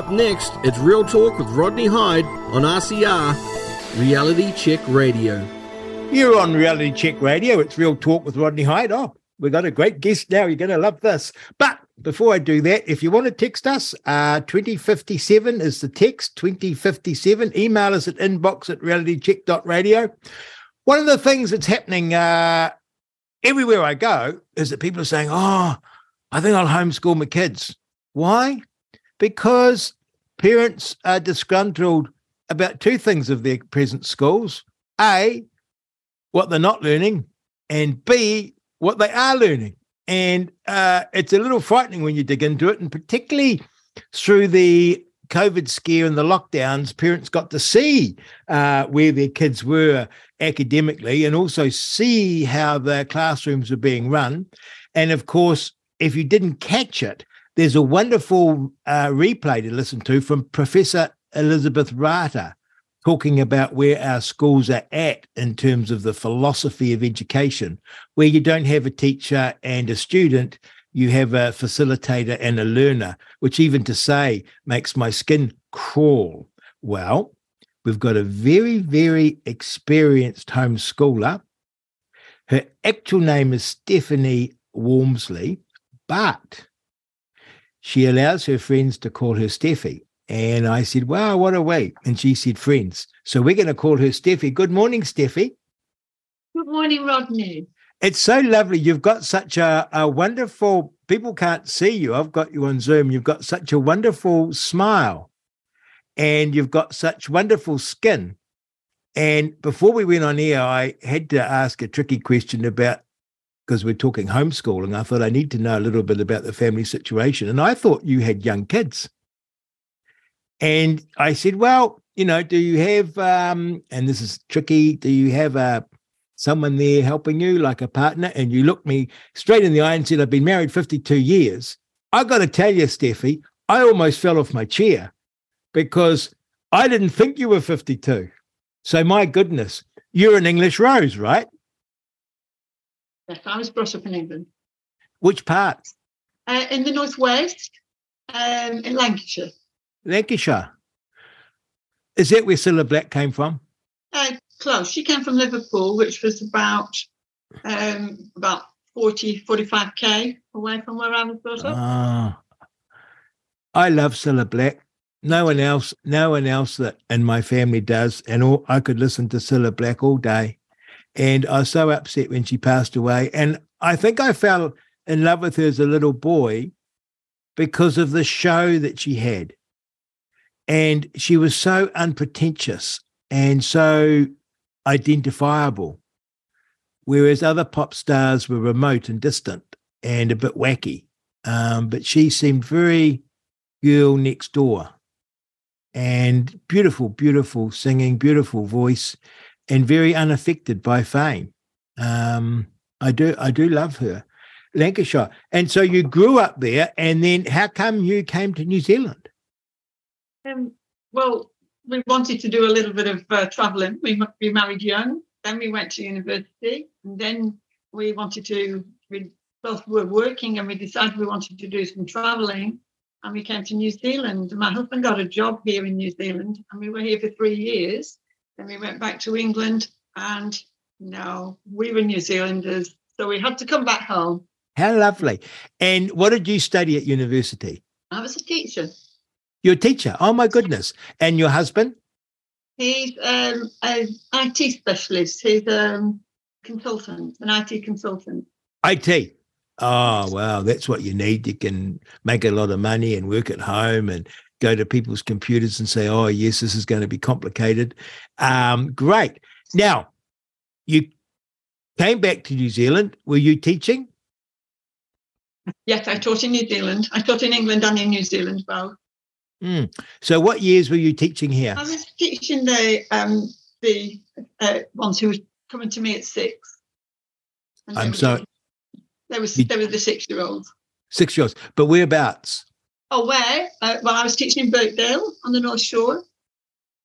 Up next, it's Real Talk with Rodney Hide on RCR, Reality Check Radio. You're on Reality Check Radio. It's Real Talk with Rodney Hide. Oh, we've got a great guest now. You're going to love this. But before I do that, if you want to text us, uh, 2057 is the text, 2057. Email us at inbox at realitycheck.radio. One of the things that's happening uh, everywhere I go is that people are saying, oh, I think I'll homeschool my kids. Why? Because parents are disgruntled about two things of their present schools. A, what they're not learning, and B, what they are learning. And uh, it's a little frightening when you dig into it, and particularly through the COVID scare and the lockdowns, parents got to see uh, where their kids were academically and also see how their classrooms were being run. And of course, if you didn't catch it, there's a wonderful uh, replay to listen to from Professor Elizabeth Rata talking about where our schools are at in terms of the philosophy of education, where you don't have a teacher and a student, you have a facilitator and a learner, which even to say makes my skin crawl. Well, we've got a very, very experienced homeschooler. Her actual name is Stephanie Walmsley, but she allows her friends to call her Steffi. And I said, Wow, what a way. And she said, Friends. So we're going to call her Steffi. Good morning, Steffi. Good morning, Rodney. It's so lovely. You've got such a, a wonderful, people can't see you. I've got you on Zoom. You've got such a wonderful smile and you've got such wonderful skin. And before we went on air, I had to ask a tricky question about because we're talking homeschooling. I thought I need to know a little bit about the family situation. And I thought you had young kids. And I said, well, you know, do you have, um, and this is tricky, do you have a someone there helping you, like a partner, and you looked me straight in the eye and said, I've been married 52 years. I got to tell you, Steffi, I almost fell off my chair because I didn't think you were 52. So, my goodness, you're an English rose, right? Yes, I was brought up in England. Which part? Uh, in the northwest, um, in Lancashire. Lancashire. Is that where Cilla Black came from? Uh, close. She came from Liverpool, which was about um, about 40, 45k away from where I was brought up. Ah, I love Cilla Black. No one else, no one else that in my family does, and all, I could listen to Cilla Black all day. And I was so upset when she passed away. And I think I fell in love with her as a little boy because of the show that she had. And she was so unpretentious and so identifiable, whereas other pop stars were remote and distant and a bit wacky. Um, but she seemed very girl next door and beautiful, beautiful singing, beautiful voice, and very unaffected by fame. Um, I do, I do love her, Lancashire. And so you grew up there, and then how come you came to New Zealand? Um, well, we wanted to do a little bit of uh, traveling. We, we married young, then we went to university, and then we wanted to, we both were working and we decided we wanted to do some traveling. And we came to New Zealand. My husband got a job here in New Zealand, and we were here for three years. Then we went back to England, and now we were New Zealanders. So we had to come back home. How lovely. And what did you study at university? I was a teacher. You're a teacher. Oh my goodness. And your husband? He's um, an IT specialist. He's a um, consultant, an IT consultant. IT. Oh wow, that's what you need. You can make a lot of money and work at home and go to people's computers and say, "Oh yes, this is going to be complicated." Um, great. Now, you came back to New Zealand. Were you teaching? Yes, I taught in New Zealand. I taught in England and in New Zealand both. Mm. So, what years were you teaching here? I was teaching the um, the uh, ones who were coming to me at six. I'm sorry. They was they were the six year olds. Six years. But whereabouts? Oh, where? Uh, well, I was teaching in Birkdale on the North Shore.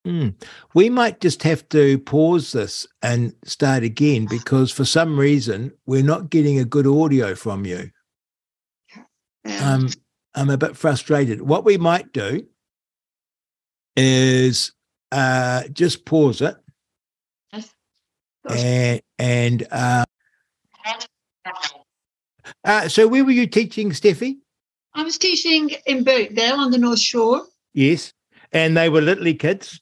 Hmm. We might just have to pause this and start again because for some reason we're not getting a good audio from you. Um, Um, I'm a bit frustrated. What we might do is uh, just pause it Yes. and and uh, uh, so where were you teaching, Steffi? I was teaching in Birkdale on the North Shore. Yes, and they were little kids.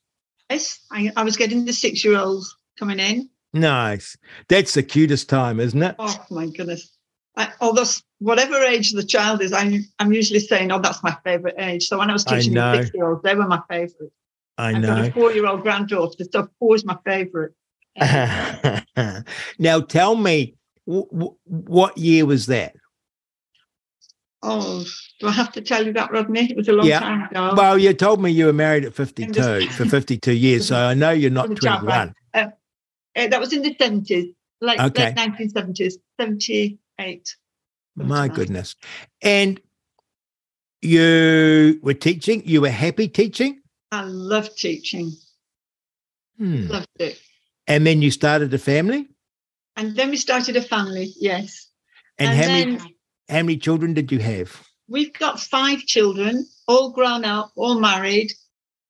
Yes, I, I was getting the six-year-olds coming in. Nice. That's the cutest time, isn't it? Oh my goodness! I, although whatever age the child is, I'm I'm usually saying, "Oh, that's my favourite age." So when I was I teaching the six-year-olds, they were my favourite. I I've got know. a four-year-old granddaughter, so four is my favourite. now tell me, w- w- what year was that? Oh, do I have to tell you that, Rodney? It was a long Yeah. time ago. Well, you told me you were married at 52 just- for 52 years, so I know you're not From the child 21. Uh, that was in the 70s, late, Okay. late 1970s, 78. My goodness. And you were teaching, you were happy teaching? I love teaching, Hmm. loved it. And then you started a family? And then we started a family, yes. And, And how, then many, how many children did you have? we've got five children, all grown up, all married,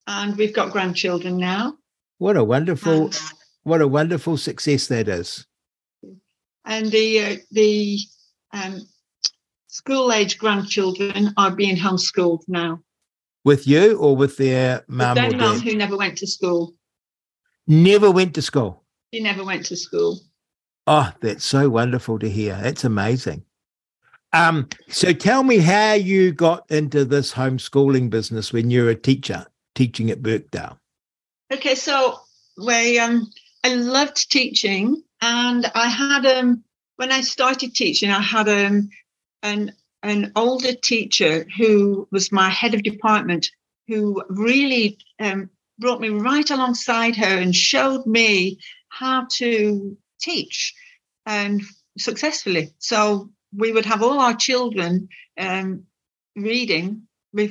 and we've got grandchildren now. What a wonderful, And, what a wonderful success that is. and the uh, the um, school age grandchildren are being homeschooled now. With you or with their mum their mum, who never went to school, Never went to school. she never went to school. Oh, that's so wonderful to hear. That's amazing. Um, so tell me how you got into this homeschooling business when you're a teacher teaching at Birkdale. Okay, so we um I loved teaching and I had um when I started teaching I had um an an older teacher who was my head of department who really um brought me right alongside her and showed me how to teach and successfully. So we would have all our children um, reading,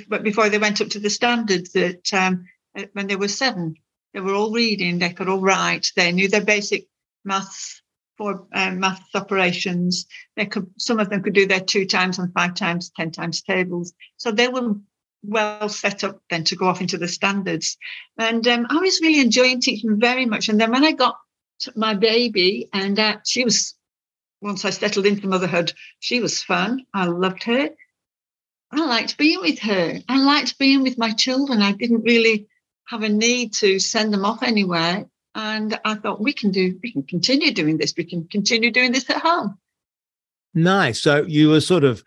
but before they went up to the standards that um, uh, when they were seven, they were all reading, they could all write, they knew their basic maths for um, maths operations. They could, some of them could do their two times and five times, ten times tables. So they were well set up then to go off into the standards. And um, I was really enjoying teaching very much. And then when I got my baby, and uh, she was, once I settled into motherhood, she was fun. I loved her. I liked being with her. I liked being with my children. I didn't really have a need to send them off anywhere. And I thought we can do, we can continue doing this. We can continue doing this at home. Nice. So you were sort of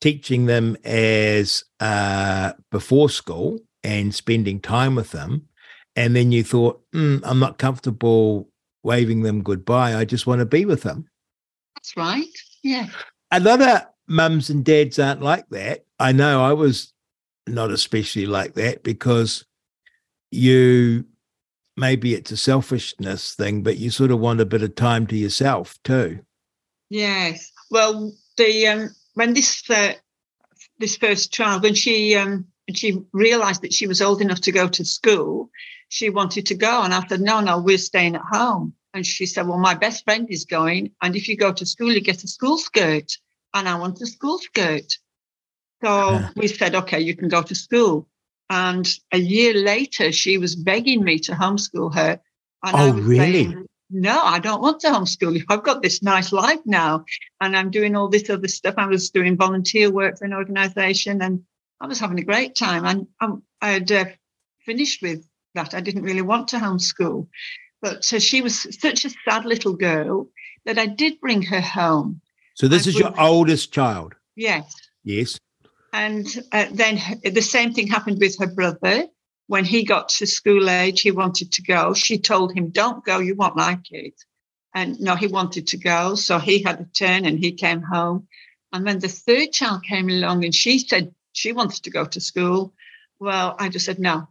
teaching them as uh, before school and spending time with them. And then you thought, "Hmm, I'm not comfortable waving them goodbye. I just want to be with them. That's right. Yeah. A lot of mums and dads aren't like that. I know I was not especially like that because you maybe it's a selfishness thing, but you sort of want a bit of time to yourself too. Yes. Well, the um, when this uh, this first child, when she um, when she realised that she was old enough to go to school, she wanted to go, and I said, "No, no, we're staying at home." And she said, "Well, my best friend is going, and if you go to school, you get a school skirt, and I want a school skirt." So Ah. we said, "Okay, you can go to school." And a year later, she was begging me to homeschool her. And I Oh, really? saying, no, I don't want to homeschool you. I've got this nice life now, and I'm doing all this other stuff. I was doing volunteer work for an organisation, and I was having a great time. And um, I had uh, finished with that. I didn't really want to homeschool, but uh, she was such a sad little girl that I did bring her home. So this I is your oldest child. Yes, Yes. and uh, then the same thing happened with her brother. When he got to school age, he wanted to go. She told him, Don't go, you won't like it. And no, he wanted to go. So he had a turn and he came home. And when the third child came along and she said she wanted to go to school, well, I just said no.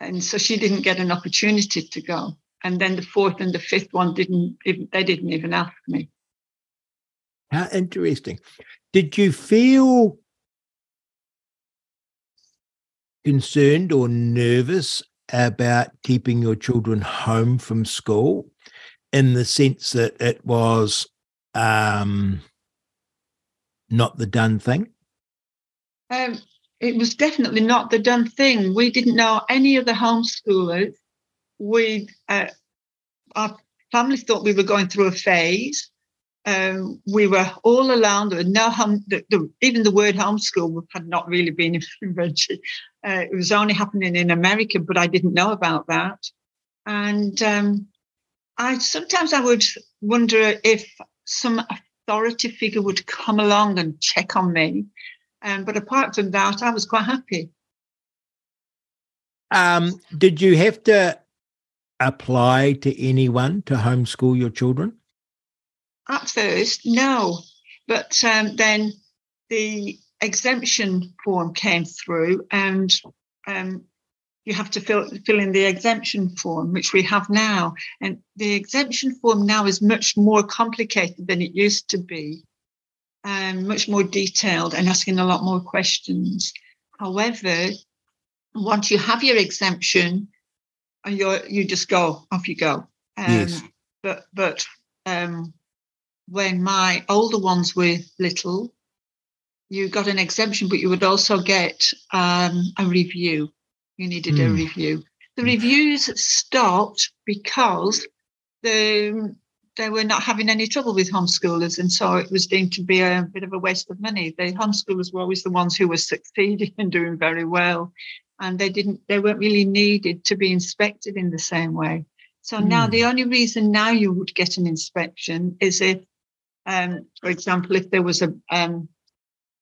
And so she didn't get an opportunity to go. And then the fourth and the fifth one didn't even, they didn't even ask me. How interesting. Did you feel concerned or nervous about keeping your children home from school in the sense that it was um, not the done thing? Um, it was definitely not the done thing. We didn't know any of the homeschoolers. We, uh, our family thought we were going through a phase. Um, we were all alone. There was no home, the, the, even the word homeschool had not really been invented. Uh, it was only happening in America, but I didn't know about that. And um, I sometimes I would wonder if some authority figure would come along and check on me. Um, but apart from that, I was quite happy. Um, did you have to apply to anyone to homeschool your children? At first, no. But um, then the exemption form came through, and um, you have to fill, fill in the exemption form, which we have now. And the exemption form now is much more complicated than it used to be, and much more detailed and asking a lot more questions. However, once you have your exemption, uh, you you just go off you go. Um, yes. But but um, when my older ones were little, you got an exemption, but you would also get um, a review you needed mm. a hmm. review. The reviews stopped because they, they were not having any trouble with homeschoolers. And so it was deemed to be a bit of a waste of money. The homeschoolers were always the ones who were succeeding and doing very well. And they didn't, they weren't really needed to be inspected in the same way. So mm. now the only reason now you would get an inspection is if, um, for example, if there was a um,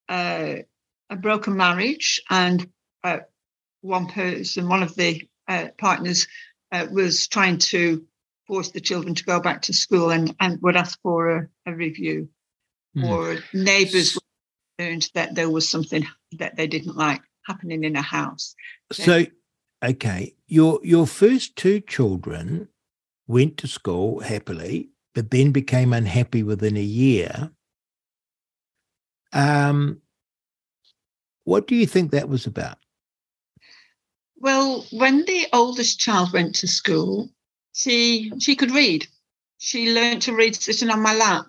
uh, a broken marriage and uh, one person, one of the uh, partners, uh, was trying to force the children to go back to school and, and would ask for a, a review. Mm. Or neighbours learned that there was something that they didn't like happening in a house. So, okay, your your first two children went to school happily, but then became unhappy within a year. Um, what do you think that was about? Well, when the oldest child went to school, she she could read. She learned to read sitting on my lap.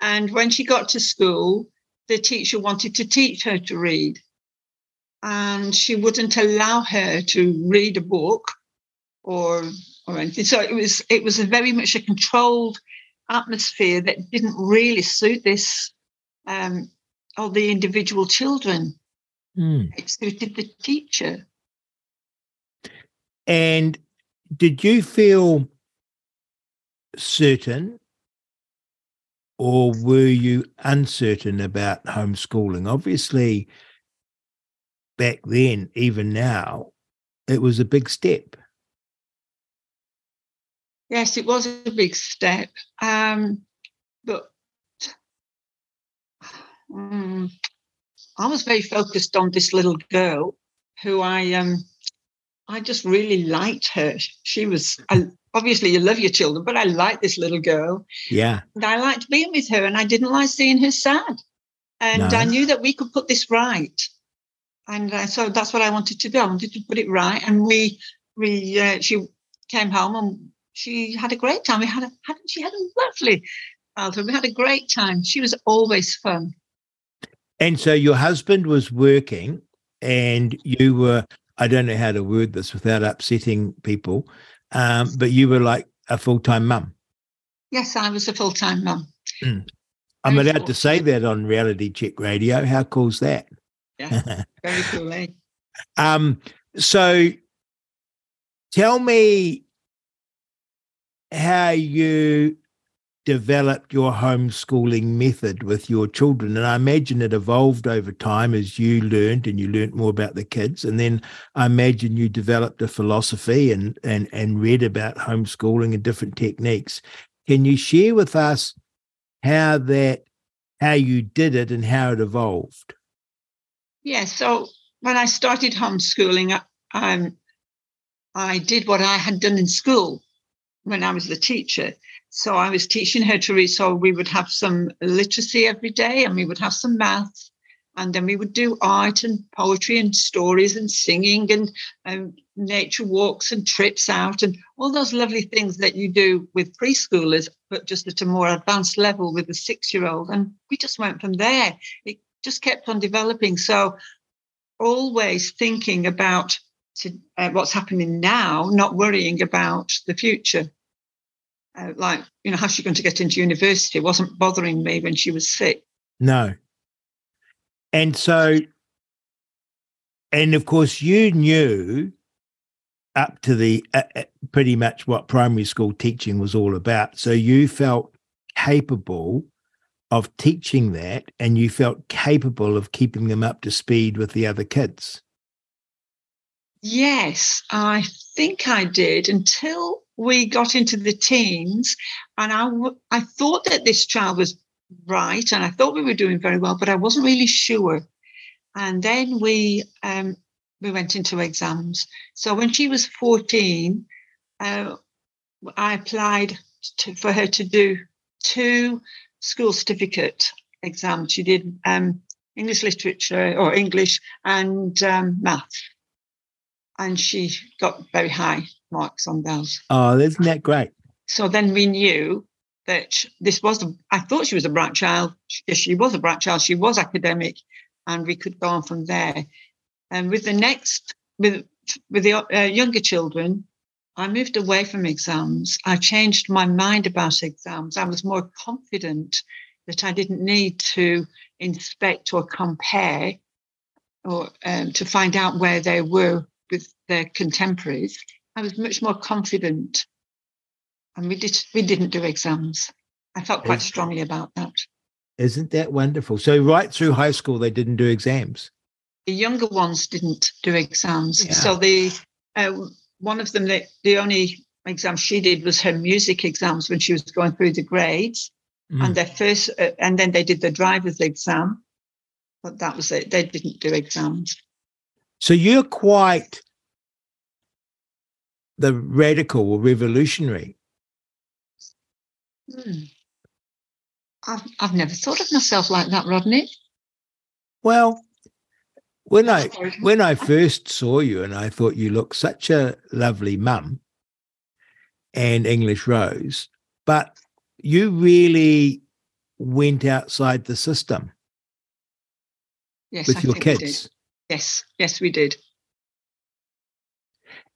And when she got to school, the teacher wanted to teach her to read. And she wouldn't allow her to read a book or or anything. So it was it was a very much a controlled atmosphere that didn't really suit this um, or the individual children. Mm. It suited the teacher. And did you feel certain or were you uncertain about homeschooling? Obviously, back then, even now, it was a big step. Yes, it was a big step. Um, but um, I was very focused on this little girl who I um, I just really liked her. She was I, obviously you love your children, but I liked this little girl. Yeah. And I liked being with her and I didn't like seeing her sad. And no. I knew that we could put this right. And uh, so that's what I wanted to do. I wanted to put it right. And we, we, uh, she came home and she had a great time. We had a, had, she had a lovely childhood. We had a great time. She was always fun. And so your husband was working and you were I don't know how to word this without upsetting people, um, but you were like a full time mum. Yes, I was a full time mum. Mm. I'm allowed to say that on Reality Check Radio. How cool's that? Yeah, very cool. Eh? um, so tell me how you developed your homeschooling method with your children. And I imagine it evolved over time as you learned and you learned more about the kids. And then I imagine you developed a philosophy and and and read about homeschooling and different techniques. Can you share with us how that how you did it and how it evolved? Yeah, so when I started homeschooling, um, I did what I had done in school when I was the teacher. So I was teaching her to read. So we would have some literacy every day and we would have some math. And then we would do art and poetry and stories and singing and um, nature walks and trips out and all those lovely things that you do with preschoolers, but just at a more advanced level with a six year old. And we just went from there. It just kept on developing. So always thinking about to, uh, what's happening now, not worrying about the future. Uh, like, you know, how's she going to get into university? It wasn't bothering me when she was sick. No. And so, and of course, you knew up to the uh, uh, pretty much what primary school teaching was all about. So you felt capable of teaching that and you felt capable of keeping them up to speed with the other kids. Yes, I think I did until we got into the teens. And I, w- I thought that this child was right and I thought we were doing very well, but I wasn't really sure. And then we um, we went into exams. So when she was 14, uh, I applied to, for her to do two school certificate exams. She did um, English literature or English and um, math. And she got very high marks on those. Oh, isn't that great? So then we knew that this was, a, I thought she was a bright child. She, she was a bright child. She was academic, and we could go on from there. And with the next, with with the uh, younger children, I moved away from exams. I changed my mind about exams. I was more confident that I didn't need to inspect or compare or um, to find out where they were with their contemporaries. I was much more confident, and we did we didn't do exams. I felt quite strongly about that. Isn't that wonderful? So right through high school, they didn't do exams. The younger ones didn't do exams. Yeah. So the uh, one of them, the, the only exam she did was her music exams when she was going through the grades, mm. and their first, uh, and then they did the driver's exam, but that was it. They didn't do exams. So you're quite the radical or revolutionary. Hmm. I've I've never thought of myself like that, Rodney. Well, when I when I first saw you and I thought you looked such a lovely mum and English Rose, but you really went outside the system. Yes, with I your kids. Yes, yes, we did.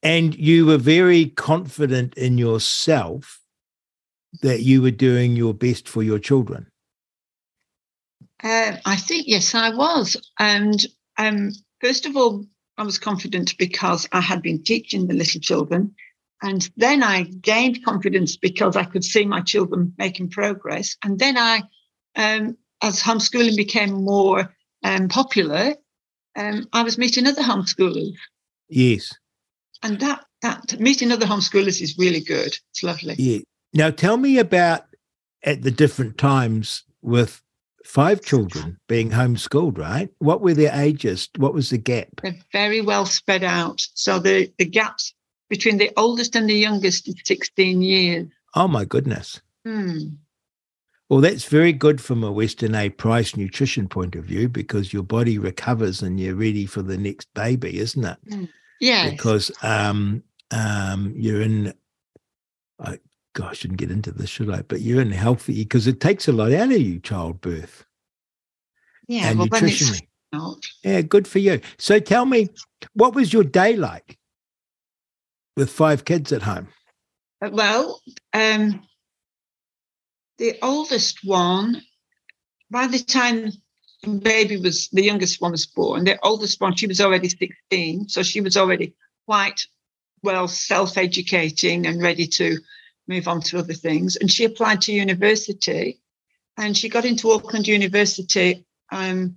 And you were very confident in yourself that you were doing your best for your children. Uh, I think yes, I was, and um, first of all, I was confident because I had been teaching the little children. And then I gained confidence because I could see my children making progress. And then I, um, as homeschooling became more um, popular, um, I was meeting other homeschoolers. Yes. And that that meeting other homeschoolers is really good. It's lovely. Yeah. Now tell me about at the different times with five children being homeschooled, right? What were their ages? What was the gap? They're very well spread out. So the, the gaps between the oldest and the youngest is 16 years. Oh, my goodness. Hmm. Well, that's very good from a Weston A Price nutrition point of view because your body recovers and you're ready for the next baby, isn't it? Mm. Yeah. Because um, um, you're in, I, I shouldn't get into this, should I? But you're in healthy because it takes a lot out of you, childbirth. Yeah, and well, nutritionally. Yeah, good for you. So tell me, what was your day like with five kids at home? Uh, well, um, the oldest one, by the time the baby was the youngest one was born, the oldest one, she was already 16. So she was already quite well self-educating and ready to move on to other things. And she applied to university and she got into Auckland University um,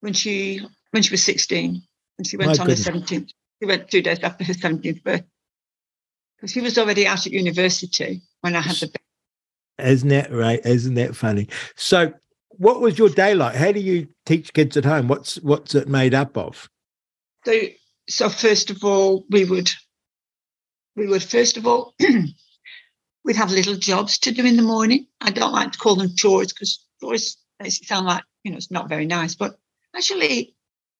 when she when she was 16 and she went My on goodness. her 17th. She went two days after her 17th birthday. Because she was already out at university when I had the baby. Isn't that right? Isn't that funny? So what was your day like? How do you teach kids at home? What's what's it made up of? So so first of all, we would we would first of all we'd have little jobs to do in the morning. I don't like to call them chores because chores it sound like, you know, it's not very nice. But actually,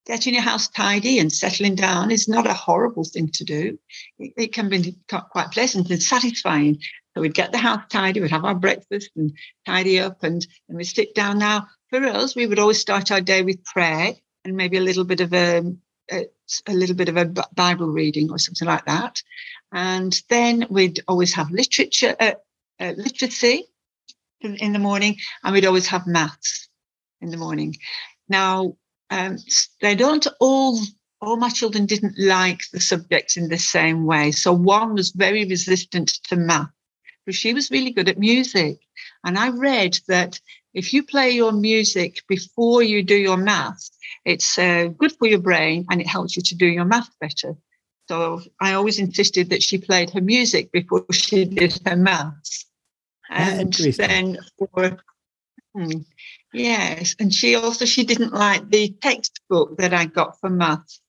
getting your house tidy and settling down is not a horrible thing to do. It, it can be quite pleasant and satisfying. So we'd get the house tidy, we'd have our breakfast and tidy up, and, and we'd sit down. Now, for us, we would always start our day with prayer. and maybe a little bit of um, a, a, a little bit of a Bible reading or something like that. And then we'd always have literature, uh, uh, literacy in, in, the morning, and we'd always have maths in the morning. Now, um, they don't all all my children didn't like the subjects in the same way. So one was very resistant to math, but she was really good at music. And I read that if you play your music before you do your math, it's uh, good for your brain and it helps you to do your math better. So I always insisted that she played her music before she did her maths. And then for hmm, yes, and she also she didn't like the textbook that I got for maths.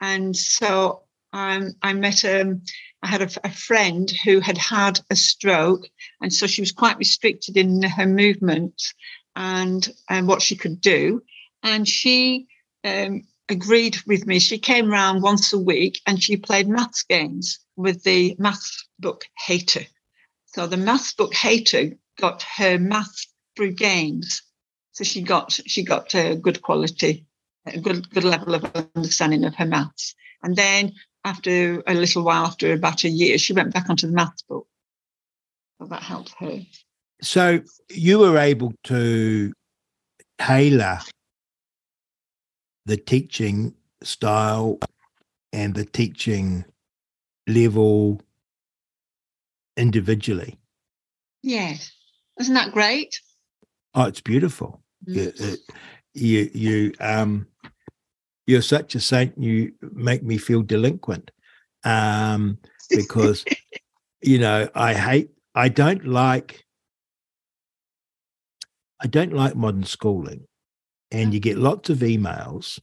And so um, I met um, I had a, a, friend who had had a stroke, and so she was quite restricted in her movement and and what she could do. And she um, agreed with me. She came round once a week and she played maths games with the maths book hater. So the maths book hater got her maths through games. So she got she got a good quality, a good good level of understanding of her maths. And then after a little while, after about a year, she went back onto the maths book. So that helped her. So you were able to tailor the teaching style and the teaching level individually. Yes. Isn't that great? Oh, it's beautiful. Mm. You, you, you, um, you're such a saint. You make me feel delinquent, um, because, you know, I hate. I don't like. I don't like modern schooling and you get lots of emails,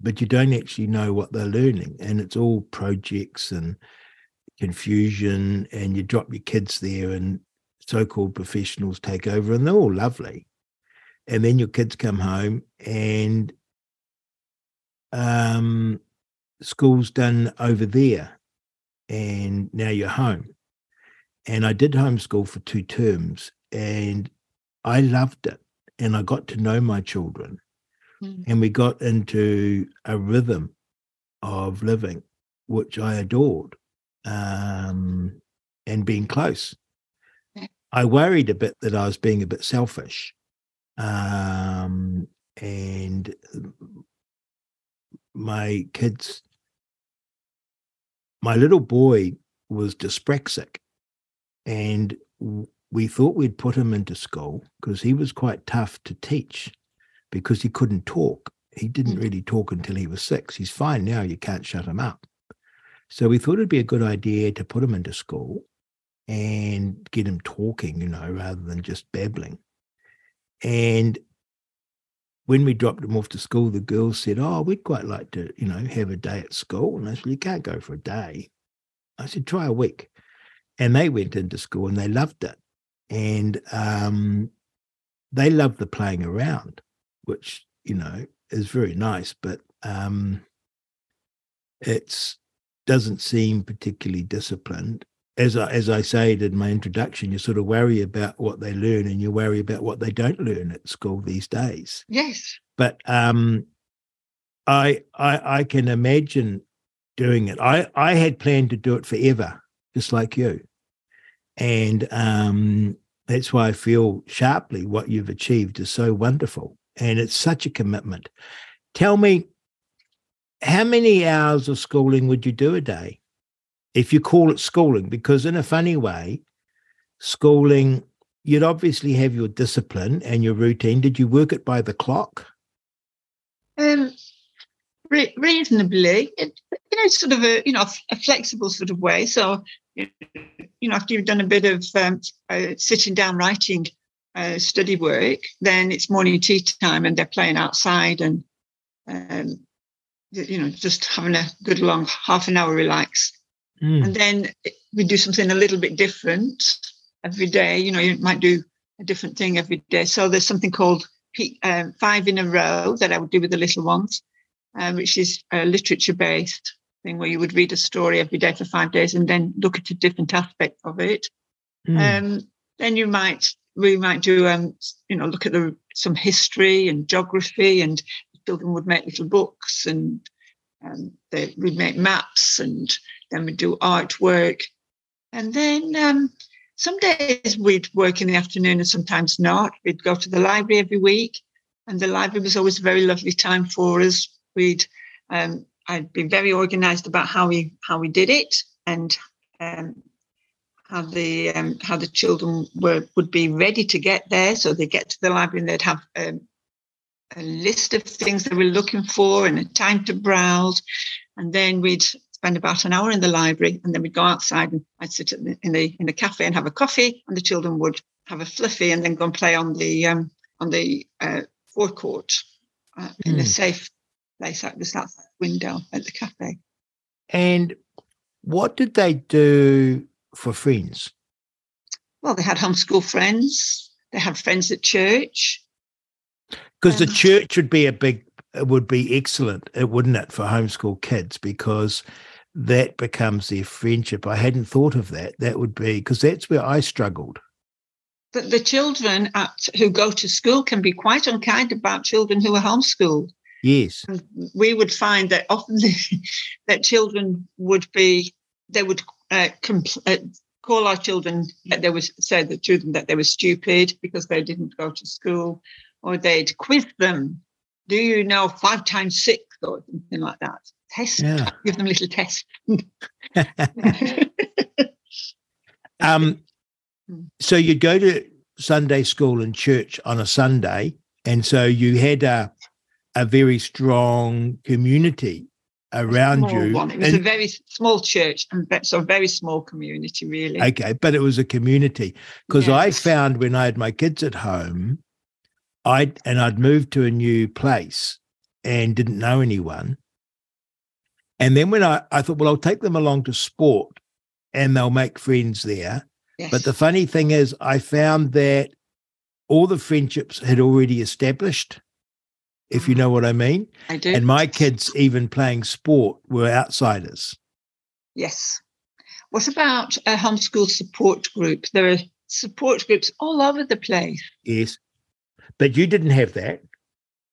but you don't actually know what they're learning. And it's all projects and confusion, and you drop your kids there, and so called professionals take over, and they're all lovely. And then your kids come home, and um, school's done over there, and now you're home. And I did homeschool for two terms, and I loved it. And I got to know my children Mm. And we got into a rhythm of living, which I adored, um, and being close. I worried a bit that I was being a bit selfish. Um, and my kids, my little boy was dyspraxic, and we thought we'd put him into school because he was quite tough to teach because he couldn't talk. He didn't mm. really talk until he was six. He's fine now. You can't shut him up. So we thought it'd be a good idea to put him into school and get him talking, you know, rather than just babbling. And when we dropped them off to school, the girls said, Oh, we'd quite like to, you know, have a day at school. And I said, You can't go for a day. I said, Try a week. And they went into school and they loved it. And um, they loved the playing around which you know is very nice, but um, it doesn't seem particularly disciplined. As I, as I said in my introduction, you sort of worry about what they learn and you worry about what they don't learn at school these days. Yes. But um, I, I I can imagine doing it. I I had planned to do it forever, just like you, and um, that's why I feel sharply what you've achieved is so wonderful and it's such a commitment. Tell me, how many hours of schooling would you do a day if you call it schooling? Because, in a funny way, schooling, you'd obviously have your discipline and your routine. Did you work it by the clock? Um, re- reasonably, it, you know, sort of a you know a flexible sort of way. So, you know, after you've done a bit of um, uh, sitting down writing uh, study work, then it's morning tea time and they're playing outside and, um, you know, just having a good long half an hour relax. Mm. And then we do something a little bit different every day. You know, you might do a different thing every day. So there's something called um, five in a row that I would do with the little ones, um, which is a literature based thing where you would read a story every day for five days and then look at a different aspect of it. Mm. Um, then you might we might do um, you know look at the some history and geography and children would make little books and um, they, we'd make maps and then we'd do artwork. And then um, some days we'd work in the afternoon and sometimes not. We'd go to the library every week, and the library was always a very lovely time for us. We'd um, I'd be very organised about how we how we did it and um, how the um, how the children were would be ready to get there. So they get to the library and they'd have um, a list of things they were looking for and a time to browse, and then we'd spend about an hour in the library, and then we'd go outside and I'd sit in the in the, in the cafe and have a coffee, and the children would have a fluffy and then go and play on the um, on the uh, forecourt uh, mm. in a hmm. safe place out just outside the window at the cafe. And what did they do for friends? Well, they had homeschool friends. They had friends at church. Because um, the church would be a big, would be excellent, it wouldn't it, for homeschool kids? Because that becomes their friendship. I hadn't thought of that. That would be because that's where I struggled. But the children at, who go to school can be quite unkind about children who are homeschooled. Yes. And we would find that often that children would be, they would uh, compl- uh, call our children that they was say the children that they were stupid because they didn't go to school, or they'd quiz them. Do you know five times six or something like that? Test, yeah. give them a little test. um, hmm. so you'd go to Sunday school and church on a Sunday, and so you had a a very strong community around you. One. It was and, a very small church and so a very small community, really. Okay, but it was a community because yes. I found when I had my kids at home, I and I'd moved to a new place and didn't know anyone. And then when I, I thought, well, I'll take them along to sport and they'll make friends there. Yes. But the funny thing is, I found that all the friendships had already established if you mm. know what I mean. I do. And my kids, even playing sport, were outsiders. Yes. What about a homeschool support group? There are support groups all over the place. Yes. But you didn't have that.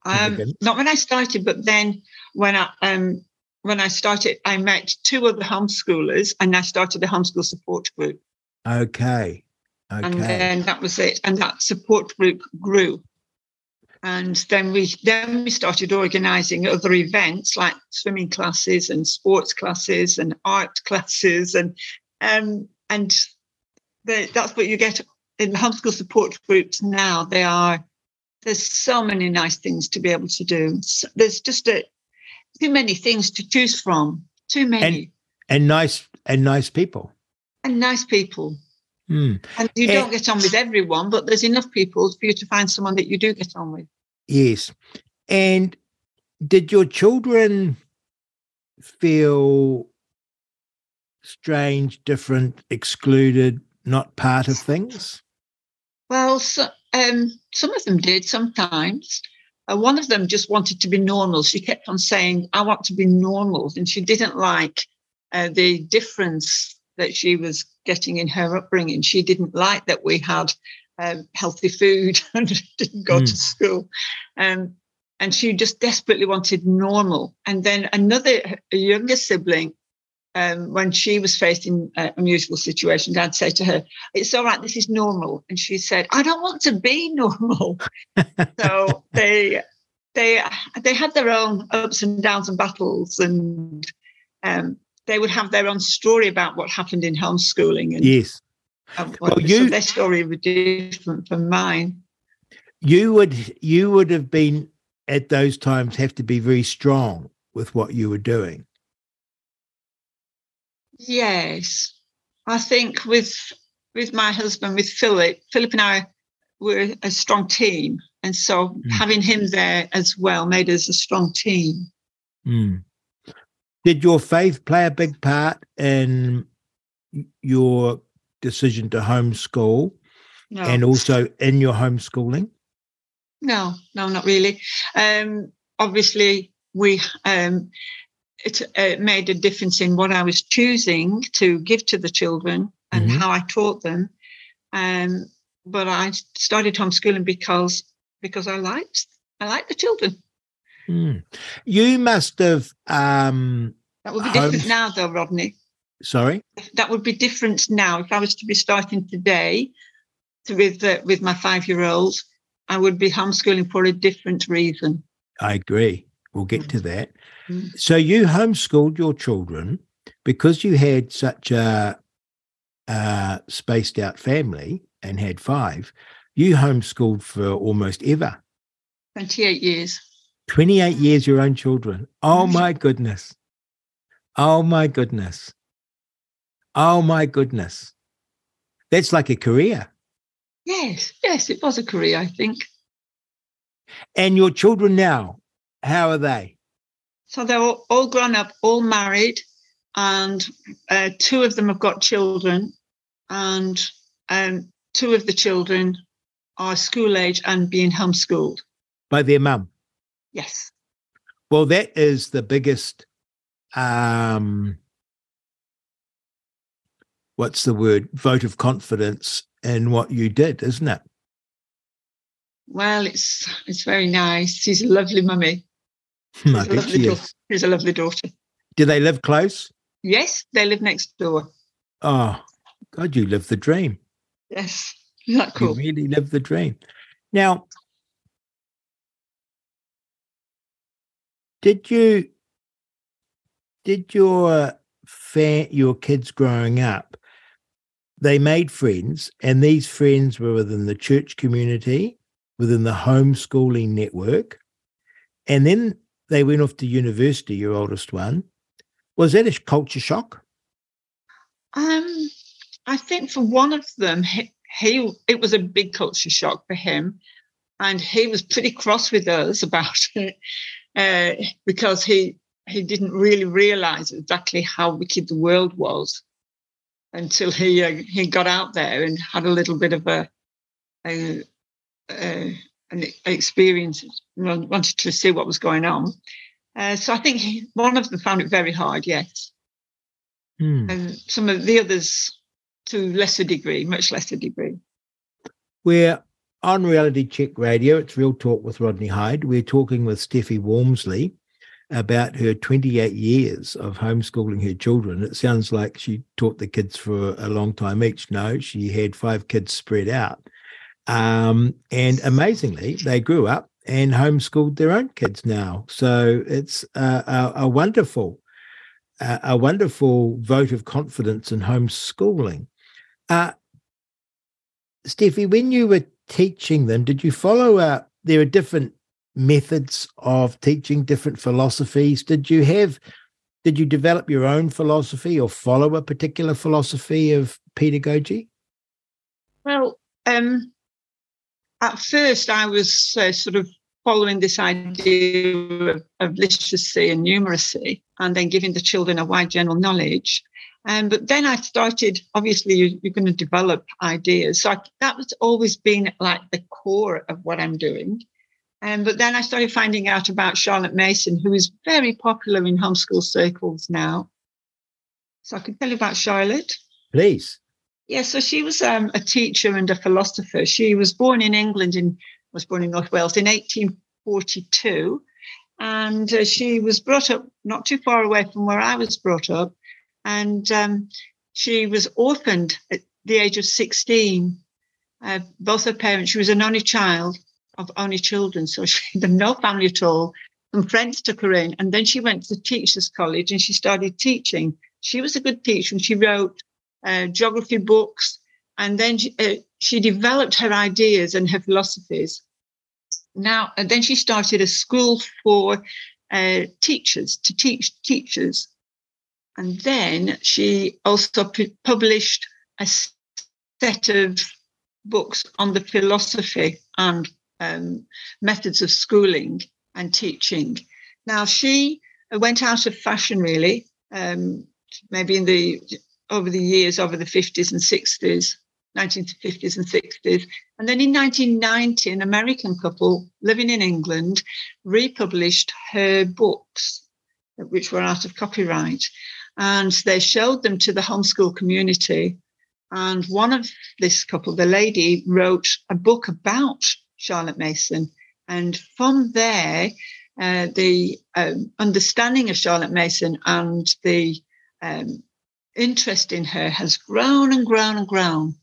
Um, not when I started, but then when I um, when I started, I met two other homeschoolers, and I started a homeschool support group. Okay. Okay. And then that was it, and that support group grew and then we then we started organizing other events like swimming classes and sports classes and art classes and um, and the, that's what you get in the homeschool support groups now they are there's so many nice things to be able to do there's just a, too many things to choose from too many and, and nice and nice people and nice people Mm. And you don't get on with everyone, but there's enough people for you to find someone that you do get on with. Yes. And did your children feel strange, different, excluded, not part of things? Well, so, um, some of them did sometimes. Uh, one of them just wanted to be normal. She kept on saying, I want to be normal. And she didn't like uh, the difference that she was getting in her upbringing. She didn't like that we had um, healthy food and didn't go mm. to school. Um, and she just desperately wanted normal. And then another, younger sibling, um, when she was facing a unusual situation, Dad said to her, "It's all right. This is normal." And she said, "I don't want to be normal." so they they they had their own ups and downs and battles, and um, they would have their own story about what happened in homeschooling. And, yes. well, you, so their story would be different from mine. You would you would have been at those times have to be very strong with what you were doing. Yes, I think with with my husband, with Philip, Philip and I were a strong team, and so mm. having him there as well made us a strong team. Mm. Did your faith play a big part in your decision to homeschool no. and also in your homeschooling? No, no, not really. Um, obviously, we um, it uh, made a difference in what I was choosing to give to the children and mm-hmm. how I taught them. Um, but I started homeschooling because because I liked I liked the children. Mm. You must have. Um, that would be different now, though, Rodney. Sorry. That would be different now. If I was to be starting today to, with uh, with my five year old, I would be homeschooling for a different reason. I agree. We'll get to that. Mm. So you homeschooled your children because you had such a, a spaced out family and had five. You homeschooled for almost ever. 28 years. 28 years, your own children. Oh my goodness. Oh my goodness. Oh my goodness. That's like a career. Yes, yes, it was a career, I think. And your children now, how are they? So they're all, all grown up, all married, and uh, two of them have got children, and um, two of the children are school age and being homeschooled by their mum. Yes. Well, that is the biggest. Um, what's the word? Vote of confidence in what you did, isn't it? Well, it's it's very nice. She's a lovely mummy. Hmm, She's, a lovely, daughter. She's a lovely daughter. Do they live close? Yes, they live next door. Oh, God, you live the dream. Yes, isn't that cool? You really live the dream. Now, did you did your fa- your kids growing up they made friends and these friends were within the church community within the homeschooling network and then they went off to university your oldest one. Was that a culture shock? Um i think for one of them he, he it was a big culture shock for him. And he was pretty cross with us about it uh, because he he didn't really realize exactly how wicked the world was until he uh, he got out there and had a little bit of a, a, a an experience wanted to see what was going on uh, so i think he, one of them found it very hard yes hmm. and some of the others to lesser degree much lesser degree we're on reality check radio it's real talk with rodney Hide. we're talking with steffi walmsley about her 28 years of homeschooling her children. It sounds like she taught the kids for a long time each. No, she had five kids spread out. Um, and amazingly, they grew up and homeschooled their own kids now. So it's a, a, a wonderful, a, a, wonderful vote of confidence in homeschooling. Uh, Steffi, when you were teaching them, did you follow a, there are different methods of teaching different philosophies did you have did you develop your own philosophy or follow a particular philosophy of pedagogy well um at first i was uh, sort of following this idea of, of, literacy and numeracy and then giving the children a wide general knowledge um, but then I started, obviously, you, are going to develop ideas. So I, that was always been like the core of what I'm doing. Um, but then I started finding out about Charlotte Mason, who is very popular in homeschool circles now. So I can tell you about Charlotte. Please. Yeah, so she was um, a teacher and a philosopher. She was born in England and was born in North Wales in 1842. And uh, she was brought up not too far away from where I was brought up. And um, she was orphaned at the age of 16. Uh, both her parents, she was an only child of only children, so she had no family at all. Some friends took her in, and then she went to the teachers' college and she started teaching. She was a good teacher, and she wrote uh, geography books, and then she, uh, she developed her ideas and her philosophies. Now, and then she started a school for uh, teachers to teach teachers, and then she also published a set of books on the philosophy and um, methods of schooling and teaching. Now, she went out of fashion really, um, maybe in the over the years, over the 50s and 60s, 1950s and 60s. And then in 1990, an American couple living in England republished her books, which were out of copyright. And they showed them to the homeschool community. And one of this couple, the lady, wrote a book about Charlotte Mason. And from there, uh, the um, understanding of Charlotte Mason and the um, interest in her has grown and grown and grown.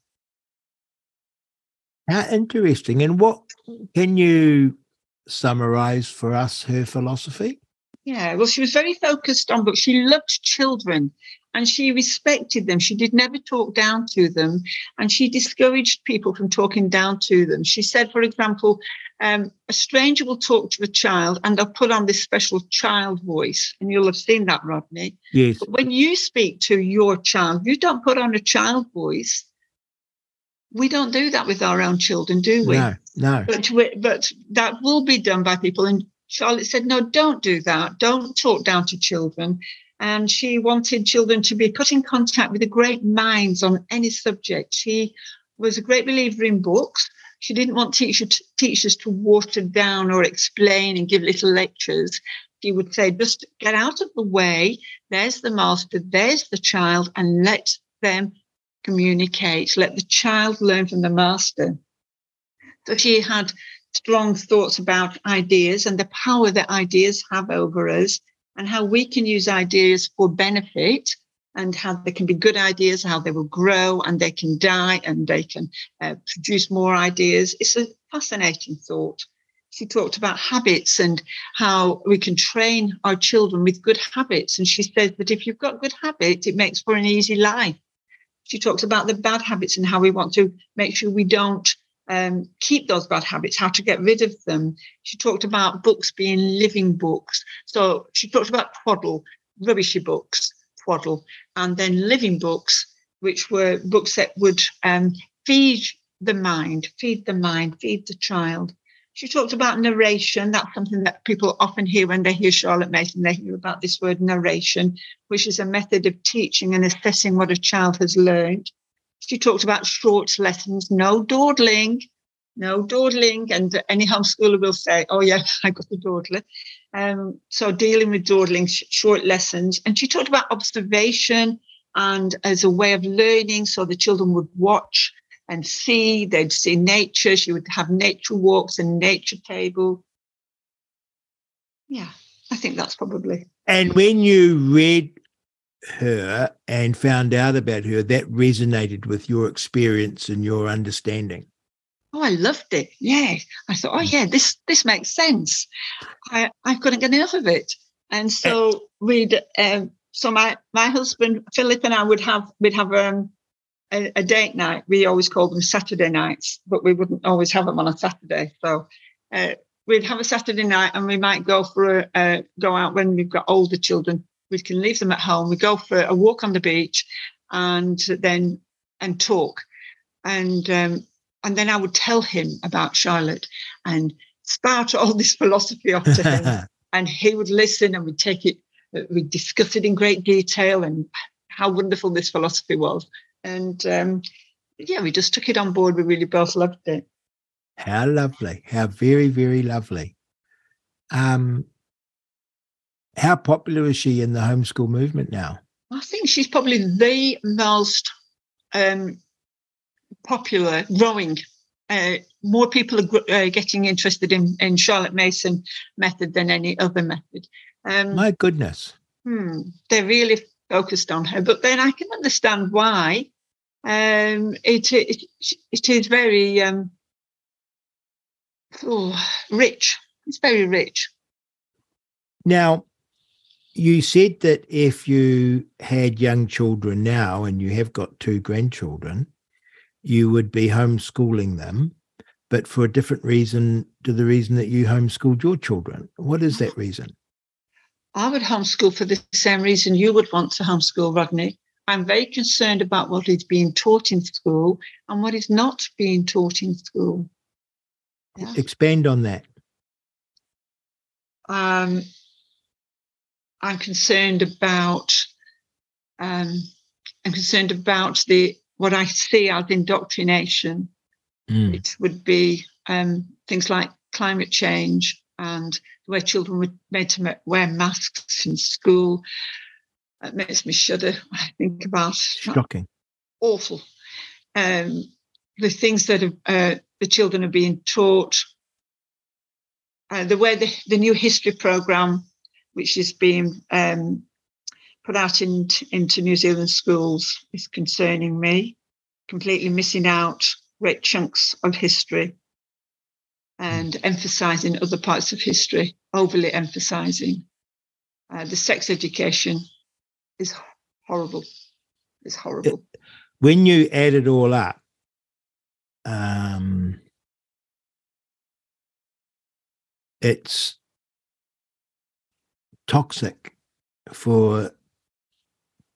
How interesting. And what can you summarize for us her philosophy? Yeah, well, she was very focused on books. She loved children and she respected them. She did never talk down to them and she discouraged people from talking down to them. She said, for example, um, a stranger will talk to a child and they'll put on this special child voice. And you'll have seen that, Rodney. Yes. But when you speak to your child, you don't put on a child voice. We don't do that with our own children, do we? No, no. But, we, but that will be done by people. And Charlotte said, no, don't do that. Don't talk down to children. And she wanted children to be put in contact with the great minds on any subject. She was a great believer in books. She didn't want teacher to, teachers to water down or explain and give little lectures. She would say, just get out of the way. There's the master, there's the child, and let them communicate. Let the child learn from the master. So she had strong thoughts about ideas and the power that ideas have over us and how we can use ideas for benefit and how they can be good ideas, how they will grow and they can die and they can uh, produce more ideas. It's a fascinating thought. She talked about habits and how we can train our children with good habits. And she said that if you've got good habits, it makes for an easy life. She talks about the bad habits and how we want to make sure we don't um, keep those bad habits, how to get rid of them. She talked about books being living books. So she talked about twaddle, rubbishy books, twaddle, and then living books, which were books that would um, feed the mind, feed the mind, feed the child. She talked about narration. That's something that people often hear when they hear Charlotte Mason. They hear about this word narration, which is a method of teaching and assessing what a child has learned. She talked about short lessons, no dawdling, no dawdling. And any homeschooler will say, oh, yeah, I got the dawdler. Um, so dealing with dawdling, short lessons. And she talked about observation and as a way of learning. So the children would watch and see, they'd see nature. She would have nature walks and nature table. Yeah, I think that's probably. And when you read her and found out about her, that resonated with your experience and your understanding. Oh, I loved it. Yeah. I thought, oh yeah, this this makes sense. I, I couldn't get enough of it. And so we'd um, so my my husband Philip and I would have we'd have um, a, a, date night. We always called them Saturday nights, but we wouldn't always have them on a Saturday. So uh, we'd have a Saturday night, and we might go for a, uh, go out when we've got older children we can leave them at home. We go for a walk on the beach, and then and talk, and um, and then I would tell him about Charlotte and spout all this philosophy off to him, and he would listen, and we'd take it, uh, we'd discuss it in great detail, and how wonderful this philosophy was, and um, yeah, we just took it on board. We really both loved it. How lovely! How very very lovely. Um, how popular is she in the homeschool movement now? I think she's probably the most um, popular, growing. Uh, more people are uh, getting interested in, in Charlotte Mason method than any other method. Um, My goodness. Hmm, they're really focused on her. But then I can understand why. Um, it, it, it is very um, oh, rich. It's very rich. Now, you said that if you had young children now and you have got two grandchildren, you would be homeschooling them, but for a different reason to the reason that you homeschooled your children. What is that reason? I would homeschool for the same reason you would want to homeschool, Rodney. I'm very concerned about what is being taught in school and what is not being taught in school. Yeah. Expand on that. Um, I'm concerned about um, I'm concerned about the what I see as indoctrination. Mm. It would be um, things like climate change and the way children were made to wear masks in school. It makes me shudder. I think about shocking, awful. Um, the things that have, uh, the children are being taught uh, the way the, the new history program, which is being um, put out in, into New Zealand schools, is concerning me. Completely missing out great chunks of history and emphasizing other parts of history, overly emphasizing. Uh, the sex education is horrible. It's horrible. When you add it all up, um, it's toxic for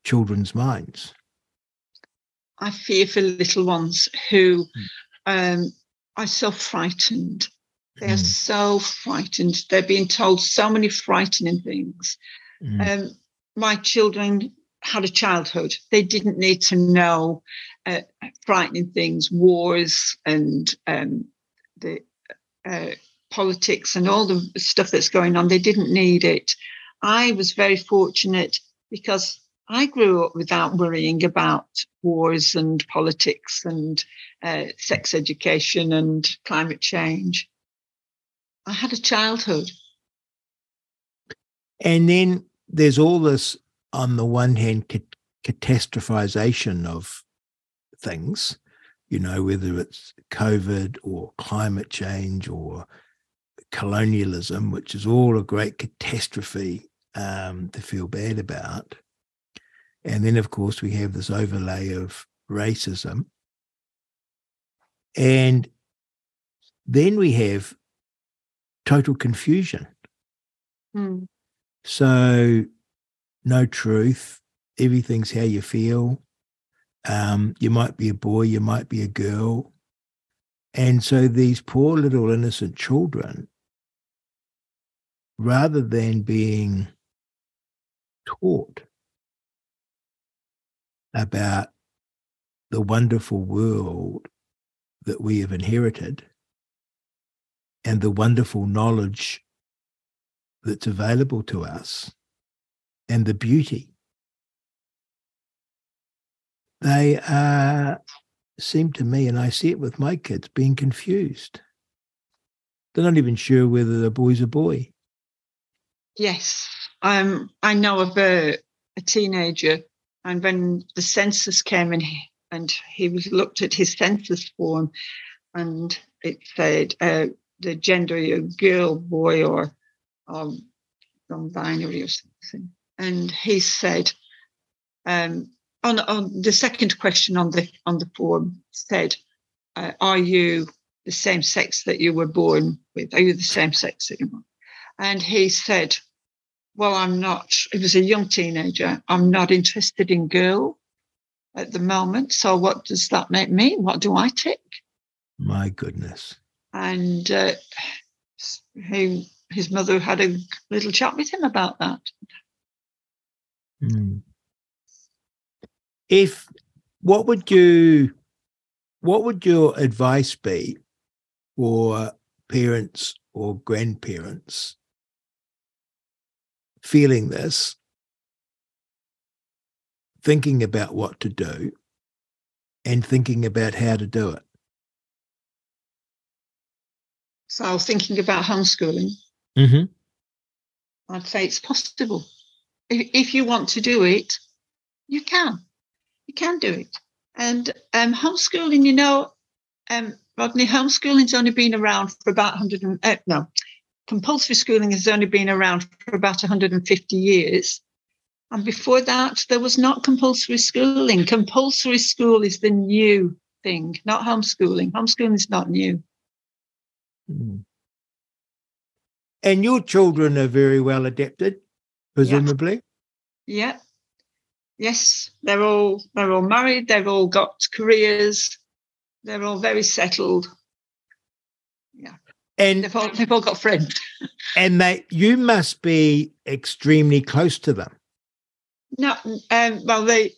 children's minds. I fear for little ones who um, are so frightened. They are Mm. so frightened. They're being told so many frightening things. Mm. Um, my children had a childhood. They didn't need to know uh, frightening things, wars and um, the uh, politics and all the stuff that's going on. They didn't need it. I was very fortunate because I grew up without worrying about wars and politics and uh, sex education and climate change. I had a childhood. And then there's all this, on the one hand, ca- catastrophization of things, you know, whether it's COVID or climate change or colonialism, which is all a great catastrophe um, to feel bad about. And then, of course, we have this overlay of racism. And then we have total confusion. Hmm. So, no truth. Everything's how you feel. Um, you might be a boy, you might be a girl. And so, these poor little innocent children, rather than being taught about the wonderful world that we have inherited and the wonderful knowledge that's available to us and the beauty. They seem to me, and I see it with my kids, being confused. They're not even sure whether the boy's a boy. Yes, um, I know of a, a teenager, and when the census came in, he, and he was looked at his census form, and it said uh, the gender a girl, boy, or or non-binary or something, and he said, um, on on the second question on the on the form said, uh, "Are you the same sex that you were born with? Are you the same sex that you were?" And he said, well, I'm not, it was a young teenager. I'm not interested in girl at the moment. So what does that make me? What do I tick? My goodness. And uh, he, his mother had a little chat with him about that. Hmm. If what would you what would your advice be for parents or grandparents feeling this, thinking about what to do, and thinking about how to do it? So I was thinking about homeschooling. Mm-hmm. I'd say it's possible. If, if you want to do it, you can. You can do it. And um, homeschooling, you know, um, Rodney, homeschooling's only been around for about 100 and, uh, no, compulsory schooling has only been around for about 150 years. And before that, there was not compulsory schooling. Compulsory school is the new thing, not homeschooling. Homeschooling is not new. Mm. And your children are very well adapted, presumably. Yeah. Yes, they're all they're all married. They've all got careers. They're all very settled. And They've all they've all got friends. and they you must be extremely close to them. No, um, well they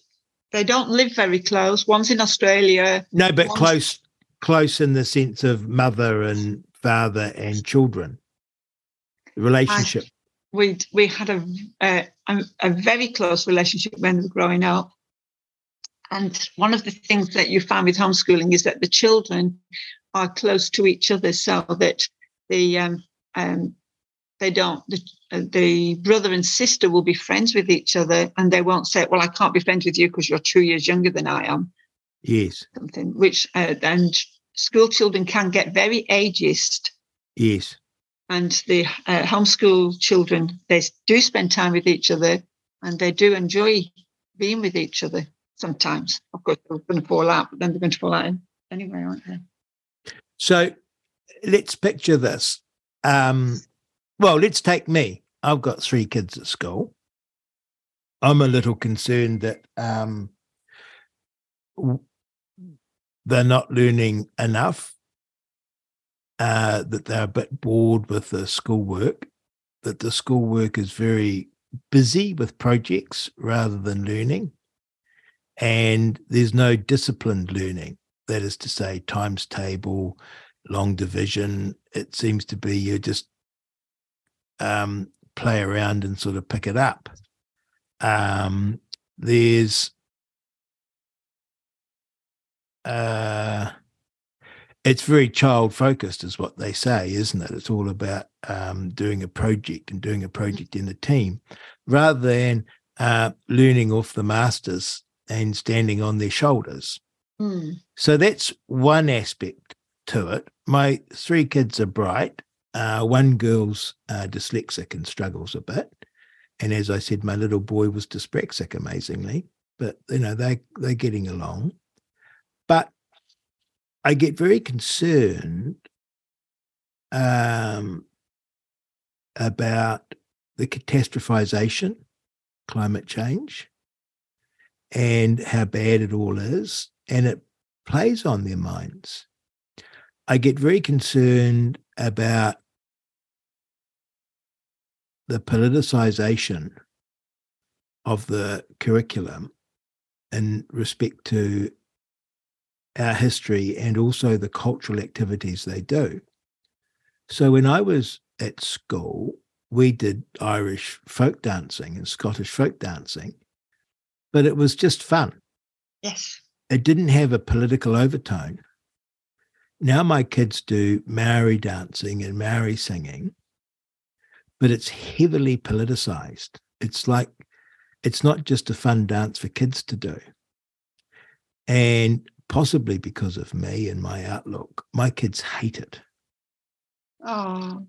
they don't live very close. One's in Australia. No, but close close in the sense of mother and father and children. Relationship. We we had a, a a very close relationship when we were growing up. And one of the things that you find with homeschooling is that the children are close to each other, so that the um, um, they don't. The, the brother and sister will be friends with each other, and they won't say, "Well, I can't be friends with you because you're two years younger than I am." Yes. Something which uh, and school children can get very ageist. Yes. And the uh, homeschool children, they do spend time with each other, and they do enjoy being with each other. Sometimes, of course, they're going to fall out, but then they're going to fall out anyway, aren't they? So, let's picture this. Um, well, let's take me. I've got three kids at school. I'm a little concerned that um, they're not learning enough, uh, that they're a bit bored with the schoolwork, that the schoolwork is very busy with projects rather than learning, and there's no disciplined learning. That is to say, times table, long division. It seems to be you're just um, play around and sort of pick it up. Um, there's uh, it's very child focused, is what they say, isn't it? It's all about um, doing a project and doing a project in a team rather than uh, learning off the masters and standing on their shoulders. Mm. So that's one aspect to it. My three kids are bright. Uh, one girl's uh, dyslexic and struggles a bit, and as I said, my little boy was dyspraxic, amazingly. But you know they they're getting along. But I get very concerned um, about the catastrophization, climate change, and how bad it all is, and it plays on their minds. I get very concerned about the politicization of the curriculum in respect to our history and also the cultural activities they do. So when I was at school, we did Irish folk dancing and Scottish folk dancing, but it was just fun. Yes. It didn't have a political overtone. Now my kids do Maori dancing and Maori singing, but it's heavily politicized. It's like, it's not just a fun dance for kids to do. And possibly because of me and my outlook, my kids hate it. Oh.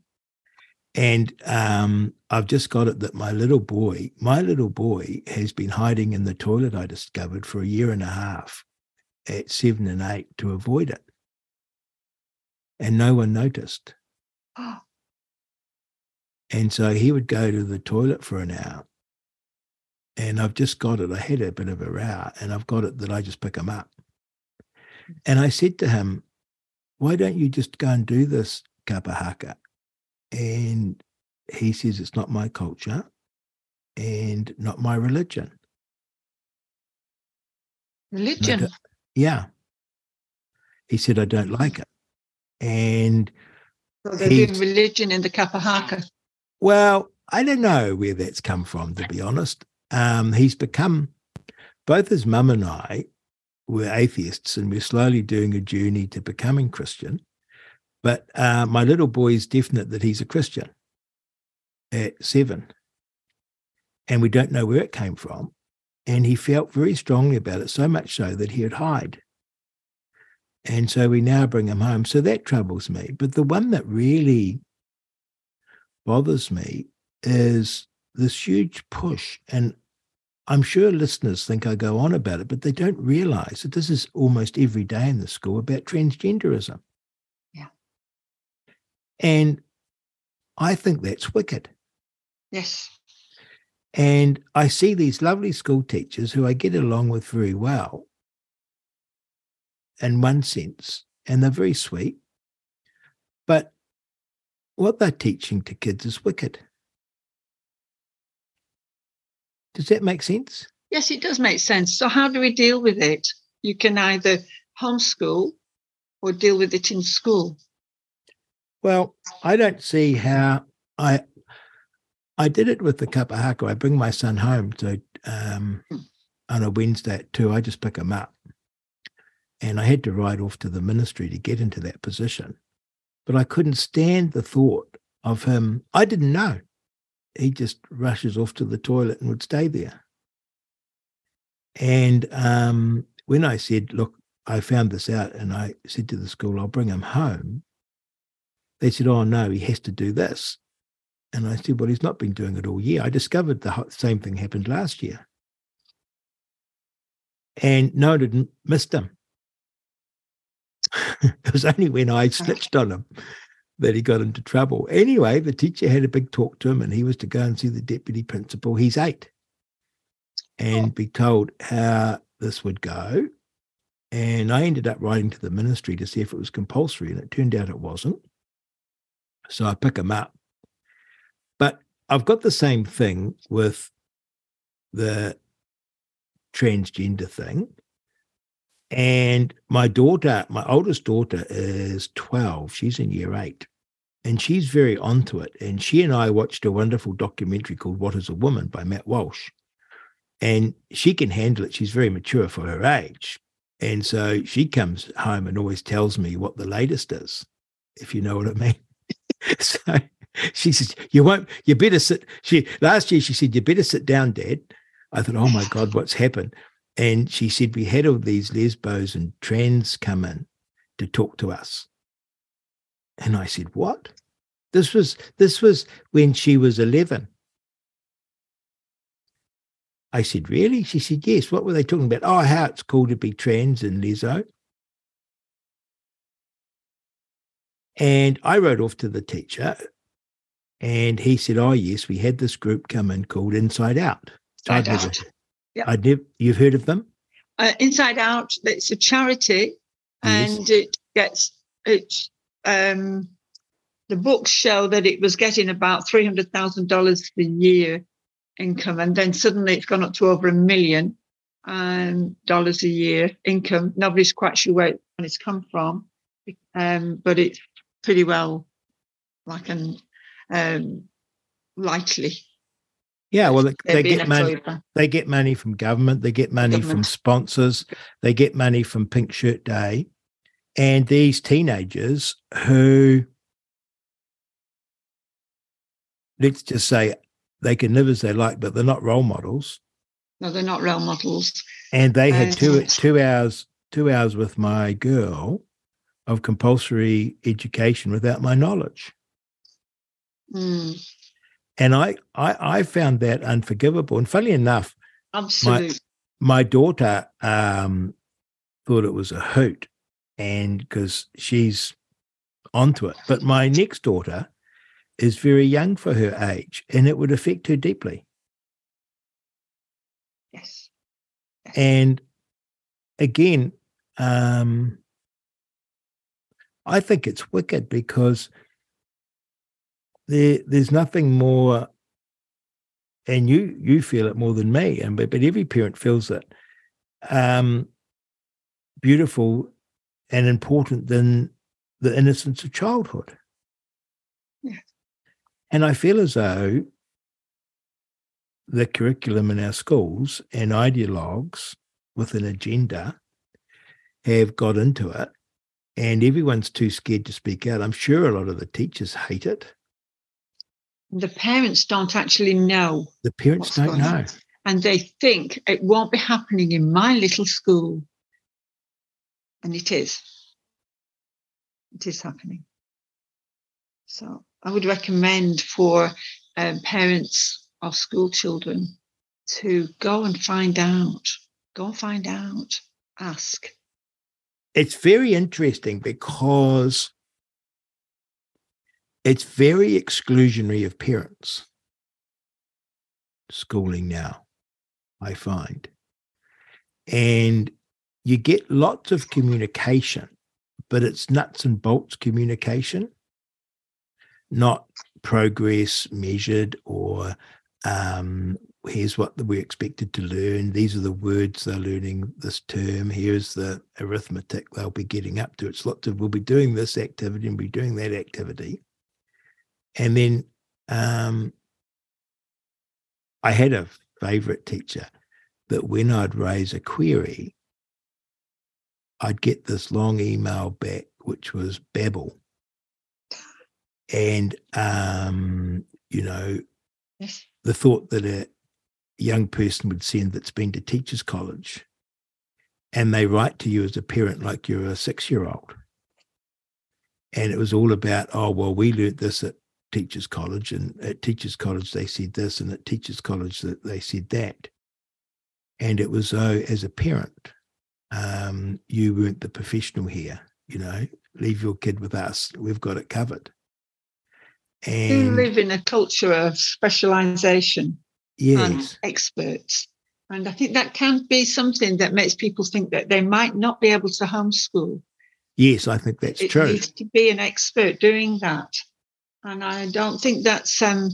And um, I've just got it that my little boy, my little boy has been hiding in the toilet, I discovered, for a year and a half at seven and eight to avoid it. And no one noticed. Oh. And so he would go to the toilet for an hour. And I've just got it. I had a bit of a row, and I've got it that I just pick him up. And I said to him, Why don't you just go and do this kapa haka? And he says, It's not my culture and not my religion. Religion. Yeah. He said, I don't like it. And So they're doing religion in the Kapahaka. Well, I don't know where that's come from, to be honest. Um, he's become, both his mum and I were atheists, and we're slowly doing a journey to becoming Christian. But uh, my little boy is definite that he's a Christian at seven. And we don't know where it came from. And he felt very strongly about it, so much so that he would hide. And so we now bring him home. So that troubles me. But the one that really bothers me is this huge push. And I'm sure listeners think I go on about it, but they don't realize that this is almost every day in the school about transgenderism. Yeah. And I think that's wicked. Yes. And I see these lovely school teachers who I get along with very well in one sense, and they're very sweet. But what they're teaching to kids is wicked. Does that make sense? Yes, it does make sense. So, how do we deal with it? You can either homeschool or deal with it in school. Well, I don't see how I I did it with the kapahaka. I bring my son home to um, on a Wednesday at two. I just pick him up, and I had to ride off to the ministry to get into that position. But I couldn't stand the thought of him. I didn't know. He just rushes off to the toilet and would stay there. And um, when I said, Look, I found this out, and I said to the school, I'll bring him home, they said, Oh, no, he has to do this. And I said, Well, he's not been doing it all year. I discovered the same thing happened last year. And no, I didn't missed him. it was only when I snitched on him that he got into trouble. Anyway, the teacher had a big talk to him and he was to go and see the deputy principal. He's eight and oh. be told how this would go. And I ended up writing to the ministry to see if it was compulsory, and it turned out it wasn't. So I pick him up. I've got the same thing with the transgender thing. And my daughter, my oldest daughter is 12. She's in year eight. And she's very onto it. And she and I watched a wonderful documentary called What is a Woman by Matt Walsh. And she can handle it. She's very mature for her age. And so she comes home and always tells me what the latest is, if you know what I mean. so she says, You won't, you better sit. She last year she said, You better sit down, Dad. I thought, Oh my God, what's happened? And she said, We had all these lesbos and trans come in to talk to us. And I said, What? This was this was when she was 11. I said, Really? She said, Yes. What were they talking about? Oh, how it's cool to be trans and leso. And I wrote off to the teacher, and he said, Oh, yes, we had this group come in called Inside Out. Inside Out. Yeah. I'd never, you've heard of them? Uh, Inside Out, it's a charity yes. and it gets, it, um, the books show that it was getting about $300,000 a year income. And then suddenly it's gone up to over a million um, dollars a year income. Nobody's quite sure where it's come from, um, but it's pretty well like an um, likely yeah, well, they, they get money. They get money from government. They get money government. from sponsors. They get money from Pink Shirt Day, and these teenagers who, let's just say, they can live as they like, but they're not role models. No, they're not role models. And they had two two hours two hours with my girl of compulsory education without my knowledge. Mm. And I, I, I found that unforgivable. And funny enough, Absolutely. My, my daughter um, thought it was a hoot, and because she's onto it. But my next daughter is very young for her age, and it would affect her deeply. Yes. yes. And again, um, I think it's wicked because there there's nothing more and you you feel it more than me and but, but every parent feels it um beautiful and important than the innocence of childhood. Yeah. and i feel as though the curriculum in our schools and ideologues with an agenda have got into it and everyone's too scared to speak out. I'm sure a lot of the teachers hate it the parents don't actually know. The parents don't know. On. And they think it won't be happening in my little school. And it is. It is happening. So I would recommend for um, parents of school children to go and find out. Go and find out. Ask. It's very interesting because it's very exclusionary of parents schooling now i find. And you get lots of communication but it's nuts and bolts communication. Not progress measured or um, here's what we're expected to learn. These are the words they're learning this term. Here's the arithmetic they'll be getting up to. It's lots of we'll be doing this activity and we'll be doing that activity and then um, I had a favorite teacher that when I'd raise a query, I'd get this long email back, which was babble. and um, you know, the thought that a young person would send that's been to teachers college and they write to you as a parent like you're a six year old and it was all about oh well we learnt this at teachers college and at teachers college they said this and at teachers college that they said that and it was oh as a parent um, you weren't the professional here you know leave your kid with us we've got it covered You and live in a culture of specialisation and yes experts. And I think that can be something that makes people think that they might not be able to homeschool. yes i think that's it true to be an expert doing that. And I don't think that's um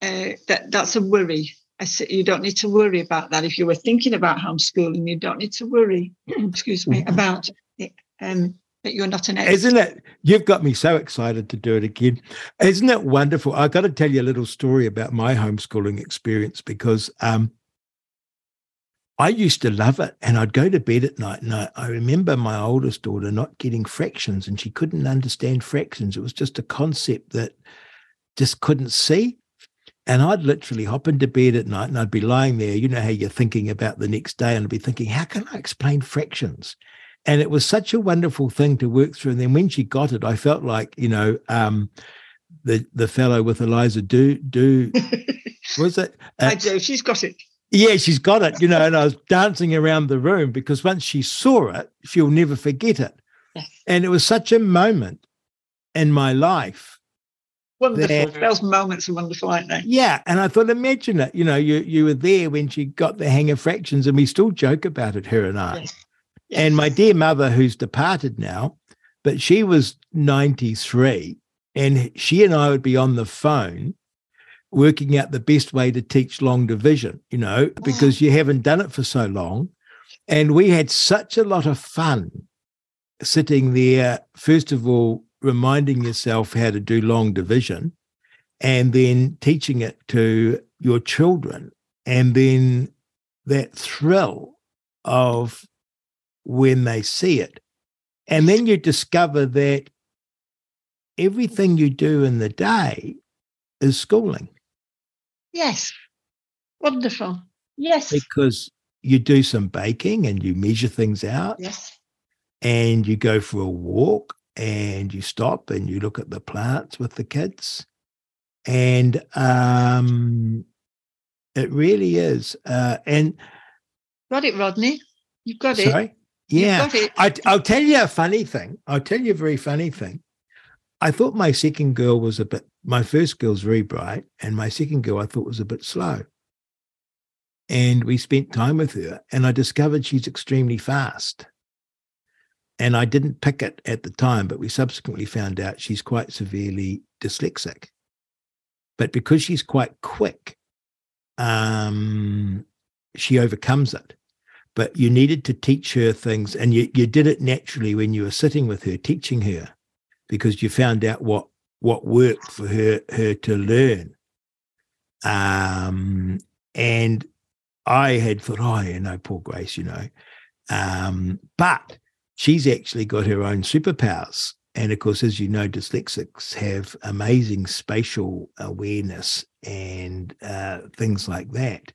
uh, that that's a worry. I say you don't need to worry about that. If you were thinking about homeschooling, you don't need to worry. excuse me about it, um that you're not an expert. Isn't it? You've got me so excited to do it again. Isn't it wonderful? I've got to tell you a little story about my homeschooling experience because um, I used to love it, and I'd go to bed at night, and I, I remember my oldest daughter not getting fractions, and she couldn't understand fractions. It was just a concept that just couldn't see. And I'd literally hop into bed at night, and I'd be lying there. You know how you're thinking about the next day, and I'd be thinking, how can I explain fractions? and it was such a wonderful thing to work through. And then when she got it, I felt like you know um, the the fellow with Eliza do do was it? I Uh, do. She's got it. Yeah, she's got it. You know, and I was dancing around the room because once she saw it, she'll never forget it. Yes. And it was such a moment in my life. Wonderful. There. Those moments are wonderful, aren't they? Yeah, and I thought, imagine it. You know, you you were there when she got the hang of fractions, and we still joke about it, her and I. Yes. And my dear mother, who's departed now, but she was 93, and she and I would be on the phone working out the best way to teach long division, you know, because you haven't done it for so long. And we had such a lot of fun sitting there, first of all, reminding yourself how to do long division and then teaching it to your children. And then that thrill of when they see it. And then you discover that everything you do in the day is schooling Yes. Wonderful. Yes. because you do some baking and you measure things out Yes. and you go for a walk and you stop and you look at the plants with the kids. And um, it really is. Uh, and Got it, Rodney. You've got it. sorry, You've yeah. got it. I, I'll tell you a funny thing. I'll tell you a very funny thing. I thought my second girl was a bit, my first girl's very bright, and my second girl I thought was a bit slow. And we spent time with her, and I discovered she's extremely fast. And I didn't pick it at the time, but we subsequently found out she's quite severely dyslexic. But because she's quite quick, um, she overcomes it but you needed to teach her things and you, you did it naturally when you were sitting with her teaching her because you found out what what worked for her her to learn. Um and i had thought oh you know poor grace you know. Um but she's actually got her own superpowers. And of course as you know dyslexics have amazing spatial awareness and uh, things like that.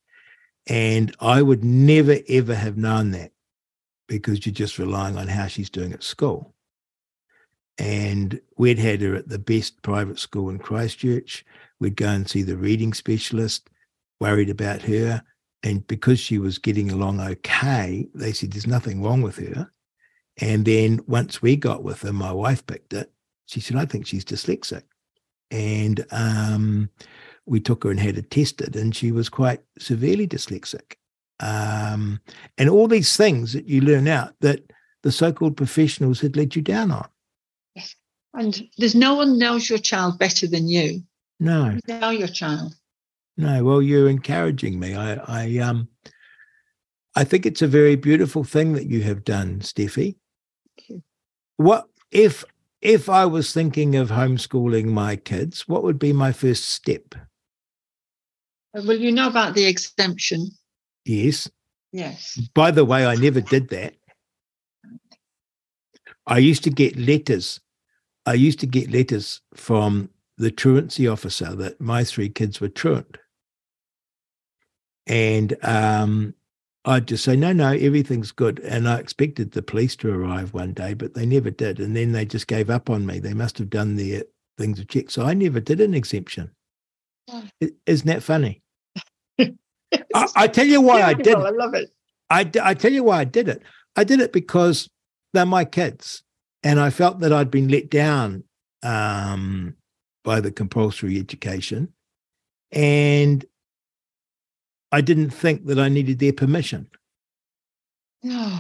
And I would never, ever have known that because you're just relying on how she's doing at school. And we'd had her at the best private school in Christchurch. We'd go and see the reading specialist, worried about her. And because she was getting along okay, they said there's nothing wrong with her. And then once we got with her, my wife picked it. She said, I think she's dyslexic. And um, we took her and had her tested, and she was quite severely dyslexic. Um, and all these things that you learn out that the so-called professionals had led you down on. And there's no one knows your child better than you. No, You know your child. no. Well, you're encouraging me. I, I, um, I think it's a very beautiful thing that you have done, Steffi. Thank you. What if if I was thinking of homeschooling my kids? What would be my first step? Well, you know about the exemption. Yes. Yes. By the way, I never did that. I used to get letters. I used to get letters from the truancy officer that my three kids were truant. And um, I'd just say, no, no, everything's good. And I expected the police to arrive one day, but they never did. And then they just gave up on me. They must have done their things to check. So I never did an exemption. Oh. Isn't that funny? I, I, tell you why I did I love it. I, I tell you why I did it. I did it because they're my kids. And I felt that I'd been let down um, by the compulsory education. And I didn't think that I needed their permission. No.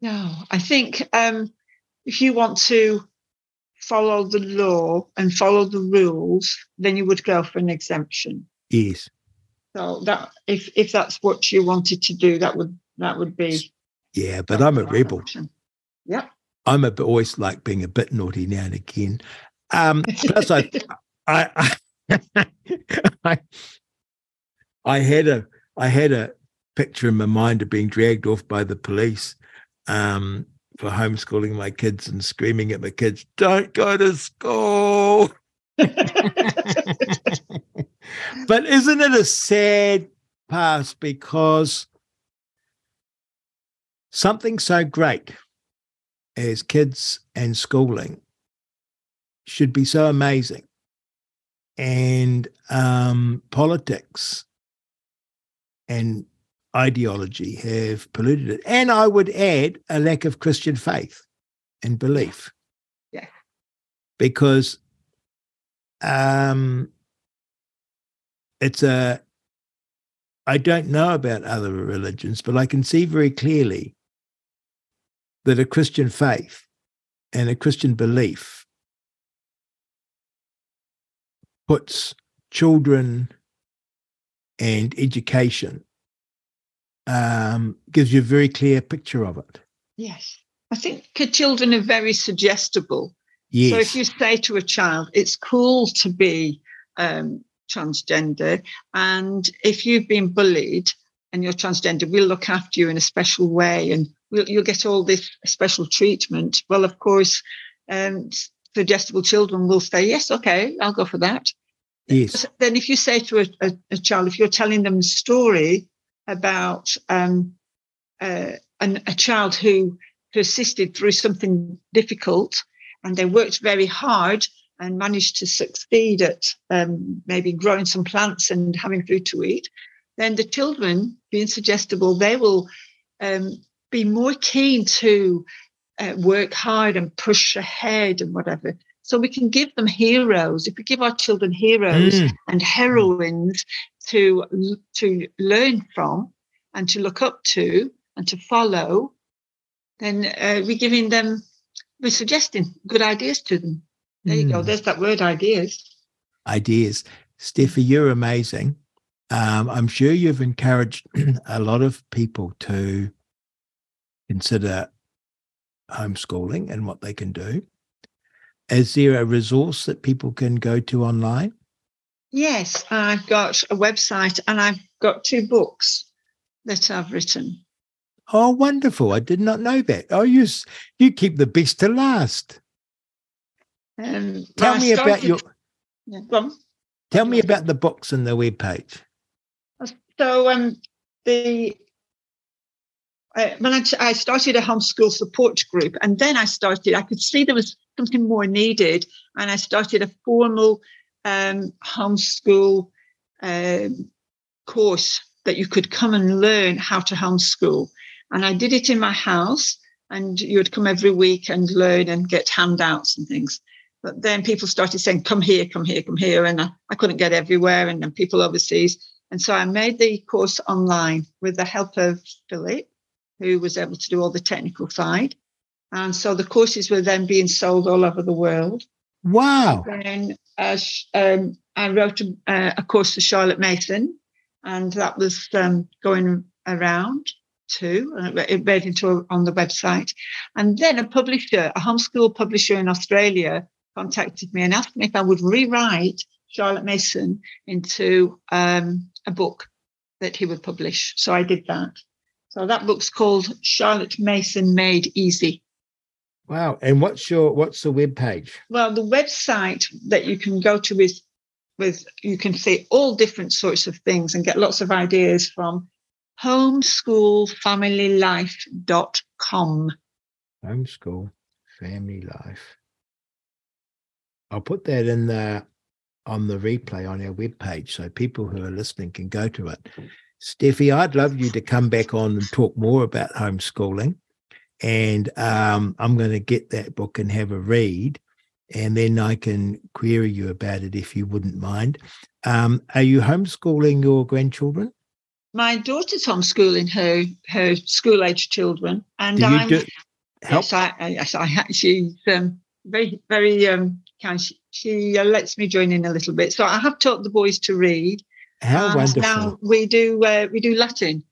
No. I think um, if you want to follow the law and follow the rules, then you would go for an exemption. Yes. So that if if that's what you wanted to do, that would that would be. Yeah, but I'm a rebel. Option. Yeah. I'm a bit, always like being a bit naughty now and again. Um, plus, I, I, I, I, I had a, I had a picture in my mind of being dragged off by the police um, for homeschooling my kids and screaming at my kids, "Don't go to school." but isn't it a sad past because something so great as kids and schooling should be so amazing. And um, politics and ideology have polluted it. And I would add a lack of Christian faith and belief. Yeah. Because um, it's a, I don't know about other religions, but I can see very clearly that a Christian faith and a Christian belief puts children and education um, gives you a very clear picture of it. Yes. I think children are very suggestible. Yes. So if you say to a child, it's cool to be um, transgender, and if you've been bullied and you're transgender, we'll look after you in a special way and you'll get all this special treatment. Well, of course, um, suggestible children will say, yes, okay, I'll go for that. Yes. Then if you say to a, a, a child, if you're telling them a story about um, uh, an, a child who persisted through something difficult and they worked very hard and managed to succeed at um, maybe growing some plants and having food to eat, then the children, being suggestible, they will um, be more keen to uh, work hard and push ahead and whatever. So we can give them heroes. If we give our children heroes mm. and heroines to to learn from and to look up to and to follow, then uh, we're giving them, we're suggesting good ideas to them. There mm. you go. Hmm. There's that word, ideas. Ideas. Steffi, you're amazing. Um, I'm sure you've encouraged a lot of people to consider homeschooling and what they can do. Is there a resource that people can go to online? Yes, I've got a website and I've got two books that I've written. Oh, wonderful. I did not know that. Oh, you, you keep the best to last. Um, tell me started, about your. Yeah, tell me about the books and the web page. So, um, the I, when I, I started a homeschool support group, and then I started, I could see there was something more needed, and I started a formal um, homeschool um, course that you could come and learn how to homeschool. And I did it in my house, and you would come every week and learn and get handouts and things. But then people started saying, "Come here, come here, come here," and I, I couldn't get everywhere, and then people overseas. And so I made the course online with the help of Philip who was able to do all the technical side. And so the courses were then being sold all over the world. Wow. And then um, I wrote a, a, course for Charlotte Mason, and that was um, going around too. And it made into on the website. And then a publisher, a homeschool publisher in Australia, contacted me and asked me if I would rewrite Charlotte Mason into um, a book that he would publish. So I did that. So that book's called Charlotte Mason Made Easy. Wow. And what's your what's the web page? Well, the website that you can go to is with you can see all different sorts of things and get lots of ideas from homeschoolfamilylife.com. Homeschool family life. I'll put that in the on the replay on our webpage so people who are listening can go to it. Steffi, I'd love you to come back on and talk more about homeschooling. And um, I'm going to get that book and have a read and then I can query you about it if you wouldn't mind. Um, are you homeschooling your grandchildren? My daughter's homeschooling her her school age children, and I'm do, yes, I, yes, I she's um, very very um, kind. She, she uh, lets me join in a little bit, so I have taught the boys to read. How and wonderful! Now we do uh, we do Latin.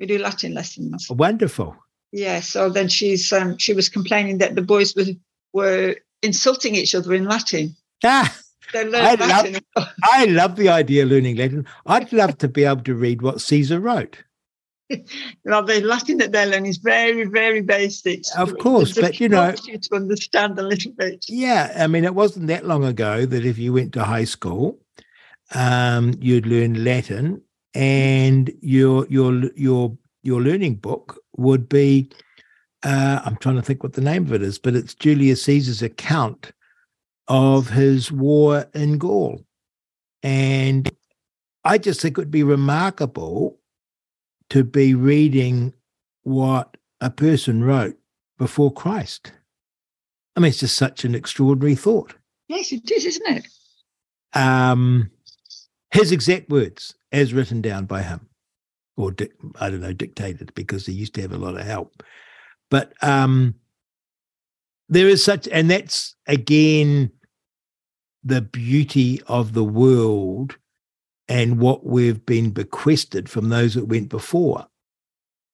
We do Latin lessons. Wonderful. Yeah. So then she's um, she was complaining that the boys were were insulting each other in Latin. Ah, I love, I love the idea of learning Latin. I'd love to be able to read what Caesar wrote. well, the Latin that they learn is very, very basic. Of course, but you know, you to understand a little bit. Yeah, I mean, it wasn't that long ago that if you went to high school, um, you'd learn Latin, and your your your your learning book would be uh, I'm trying to think what the name of it is, but it's Julius Caesar's account of his war in Gaul. And I just think it would be remarkable to be reading what a person wrote before Christ. I mean, it's just such an extraordinary thought. Yes, it is, isn't it? Um, his exact words as written down by him, or I don't know, dictated because he used to have a lot of help. But um, there is such, and that's again the beauty of the world and what we've been bequested from those that went before.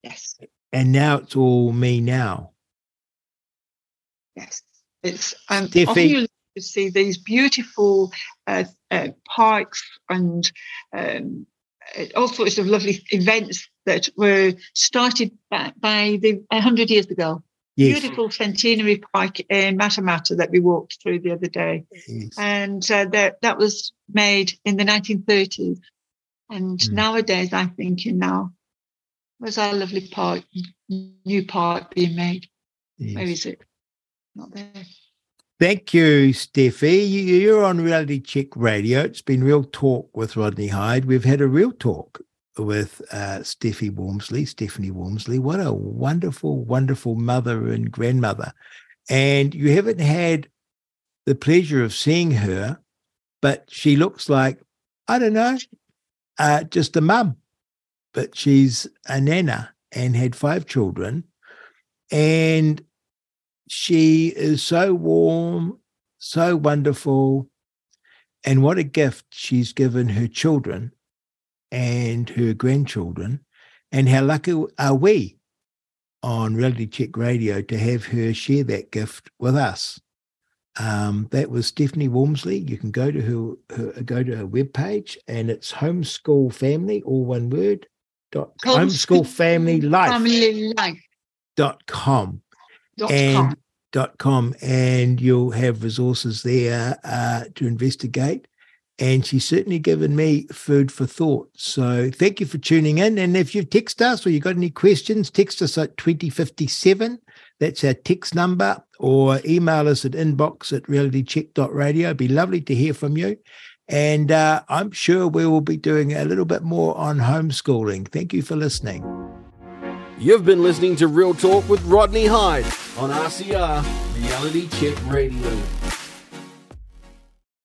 Yes. And now it's all me now. Yes. It's um, often you see these beautiful uh, uh, parks and um, all sorts of lovely events that were started by, by the 100 years ago. Yes. Beautiful centenary park in Matamata that we walked through the other day. Yes. And uh, that, that was made in the 1930s. And mm. nowadays, I'm thinking now, where's our lovely park, new park being made? Yes. Where is it? Not there. Thank you, Steffi. You're on Reality Check Radio. It's been real talk with Rodney Hide. We've had a real talk with uh, Steffi Walmsley, Stephanie Walmsley. What a wonderful, wonderful mother and grandmother. And you haven't had the pleasure of seeing her, but she looks like, I don't know, uh, just a mum. But she's a nana and had five children. And she is so warm, so wonderful. And what a gift she's given her children and her grandchildren. And how lucky are we on Reality Check Radio to have her share that gift with us. Um, that was Stephanie Walmsley. You can go to her, her go to her webpage and it's homeschool family, all one word, dot homeschool family life, family life. dot com. Dot and com. dot com and you'll have resources there uh, to investigate and she's certainly given me food for thought. So thank you for tuning in. And if you've text us or you've got any questions, text us at 2057. That's our text number, or email us at inbox at realitycheck.radio. It'd be lovely to hear from you. And uh, I'm sure we will be doing a little bit more on homeschooling. Thank you for listening. You've been listening to Real Talk with Rodney Hide on RCR Reality Check Radio.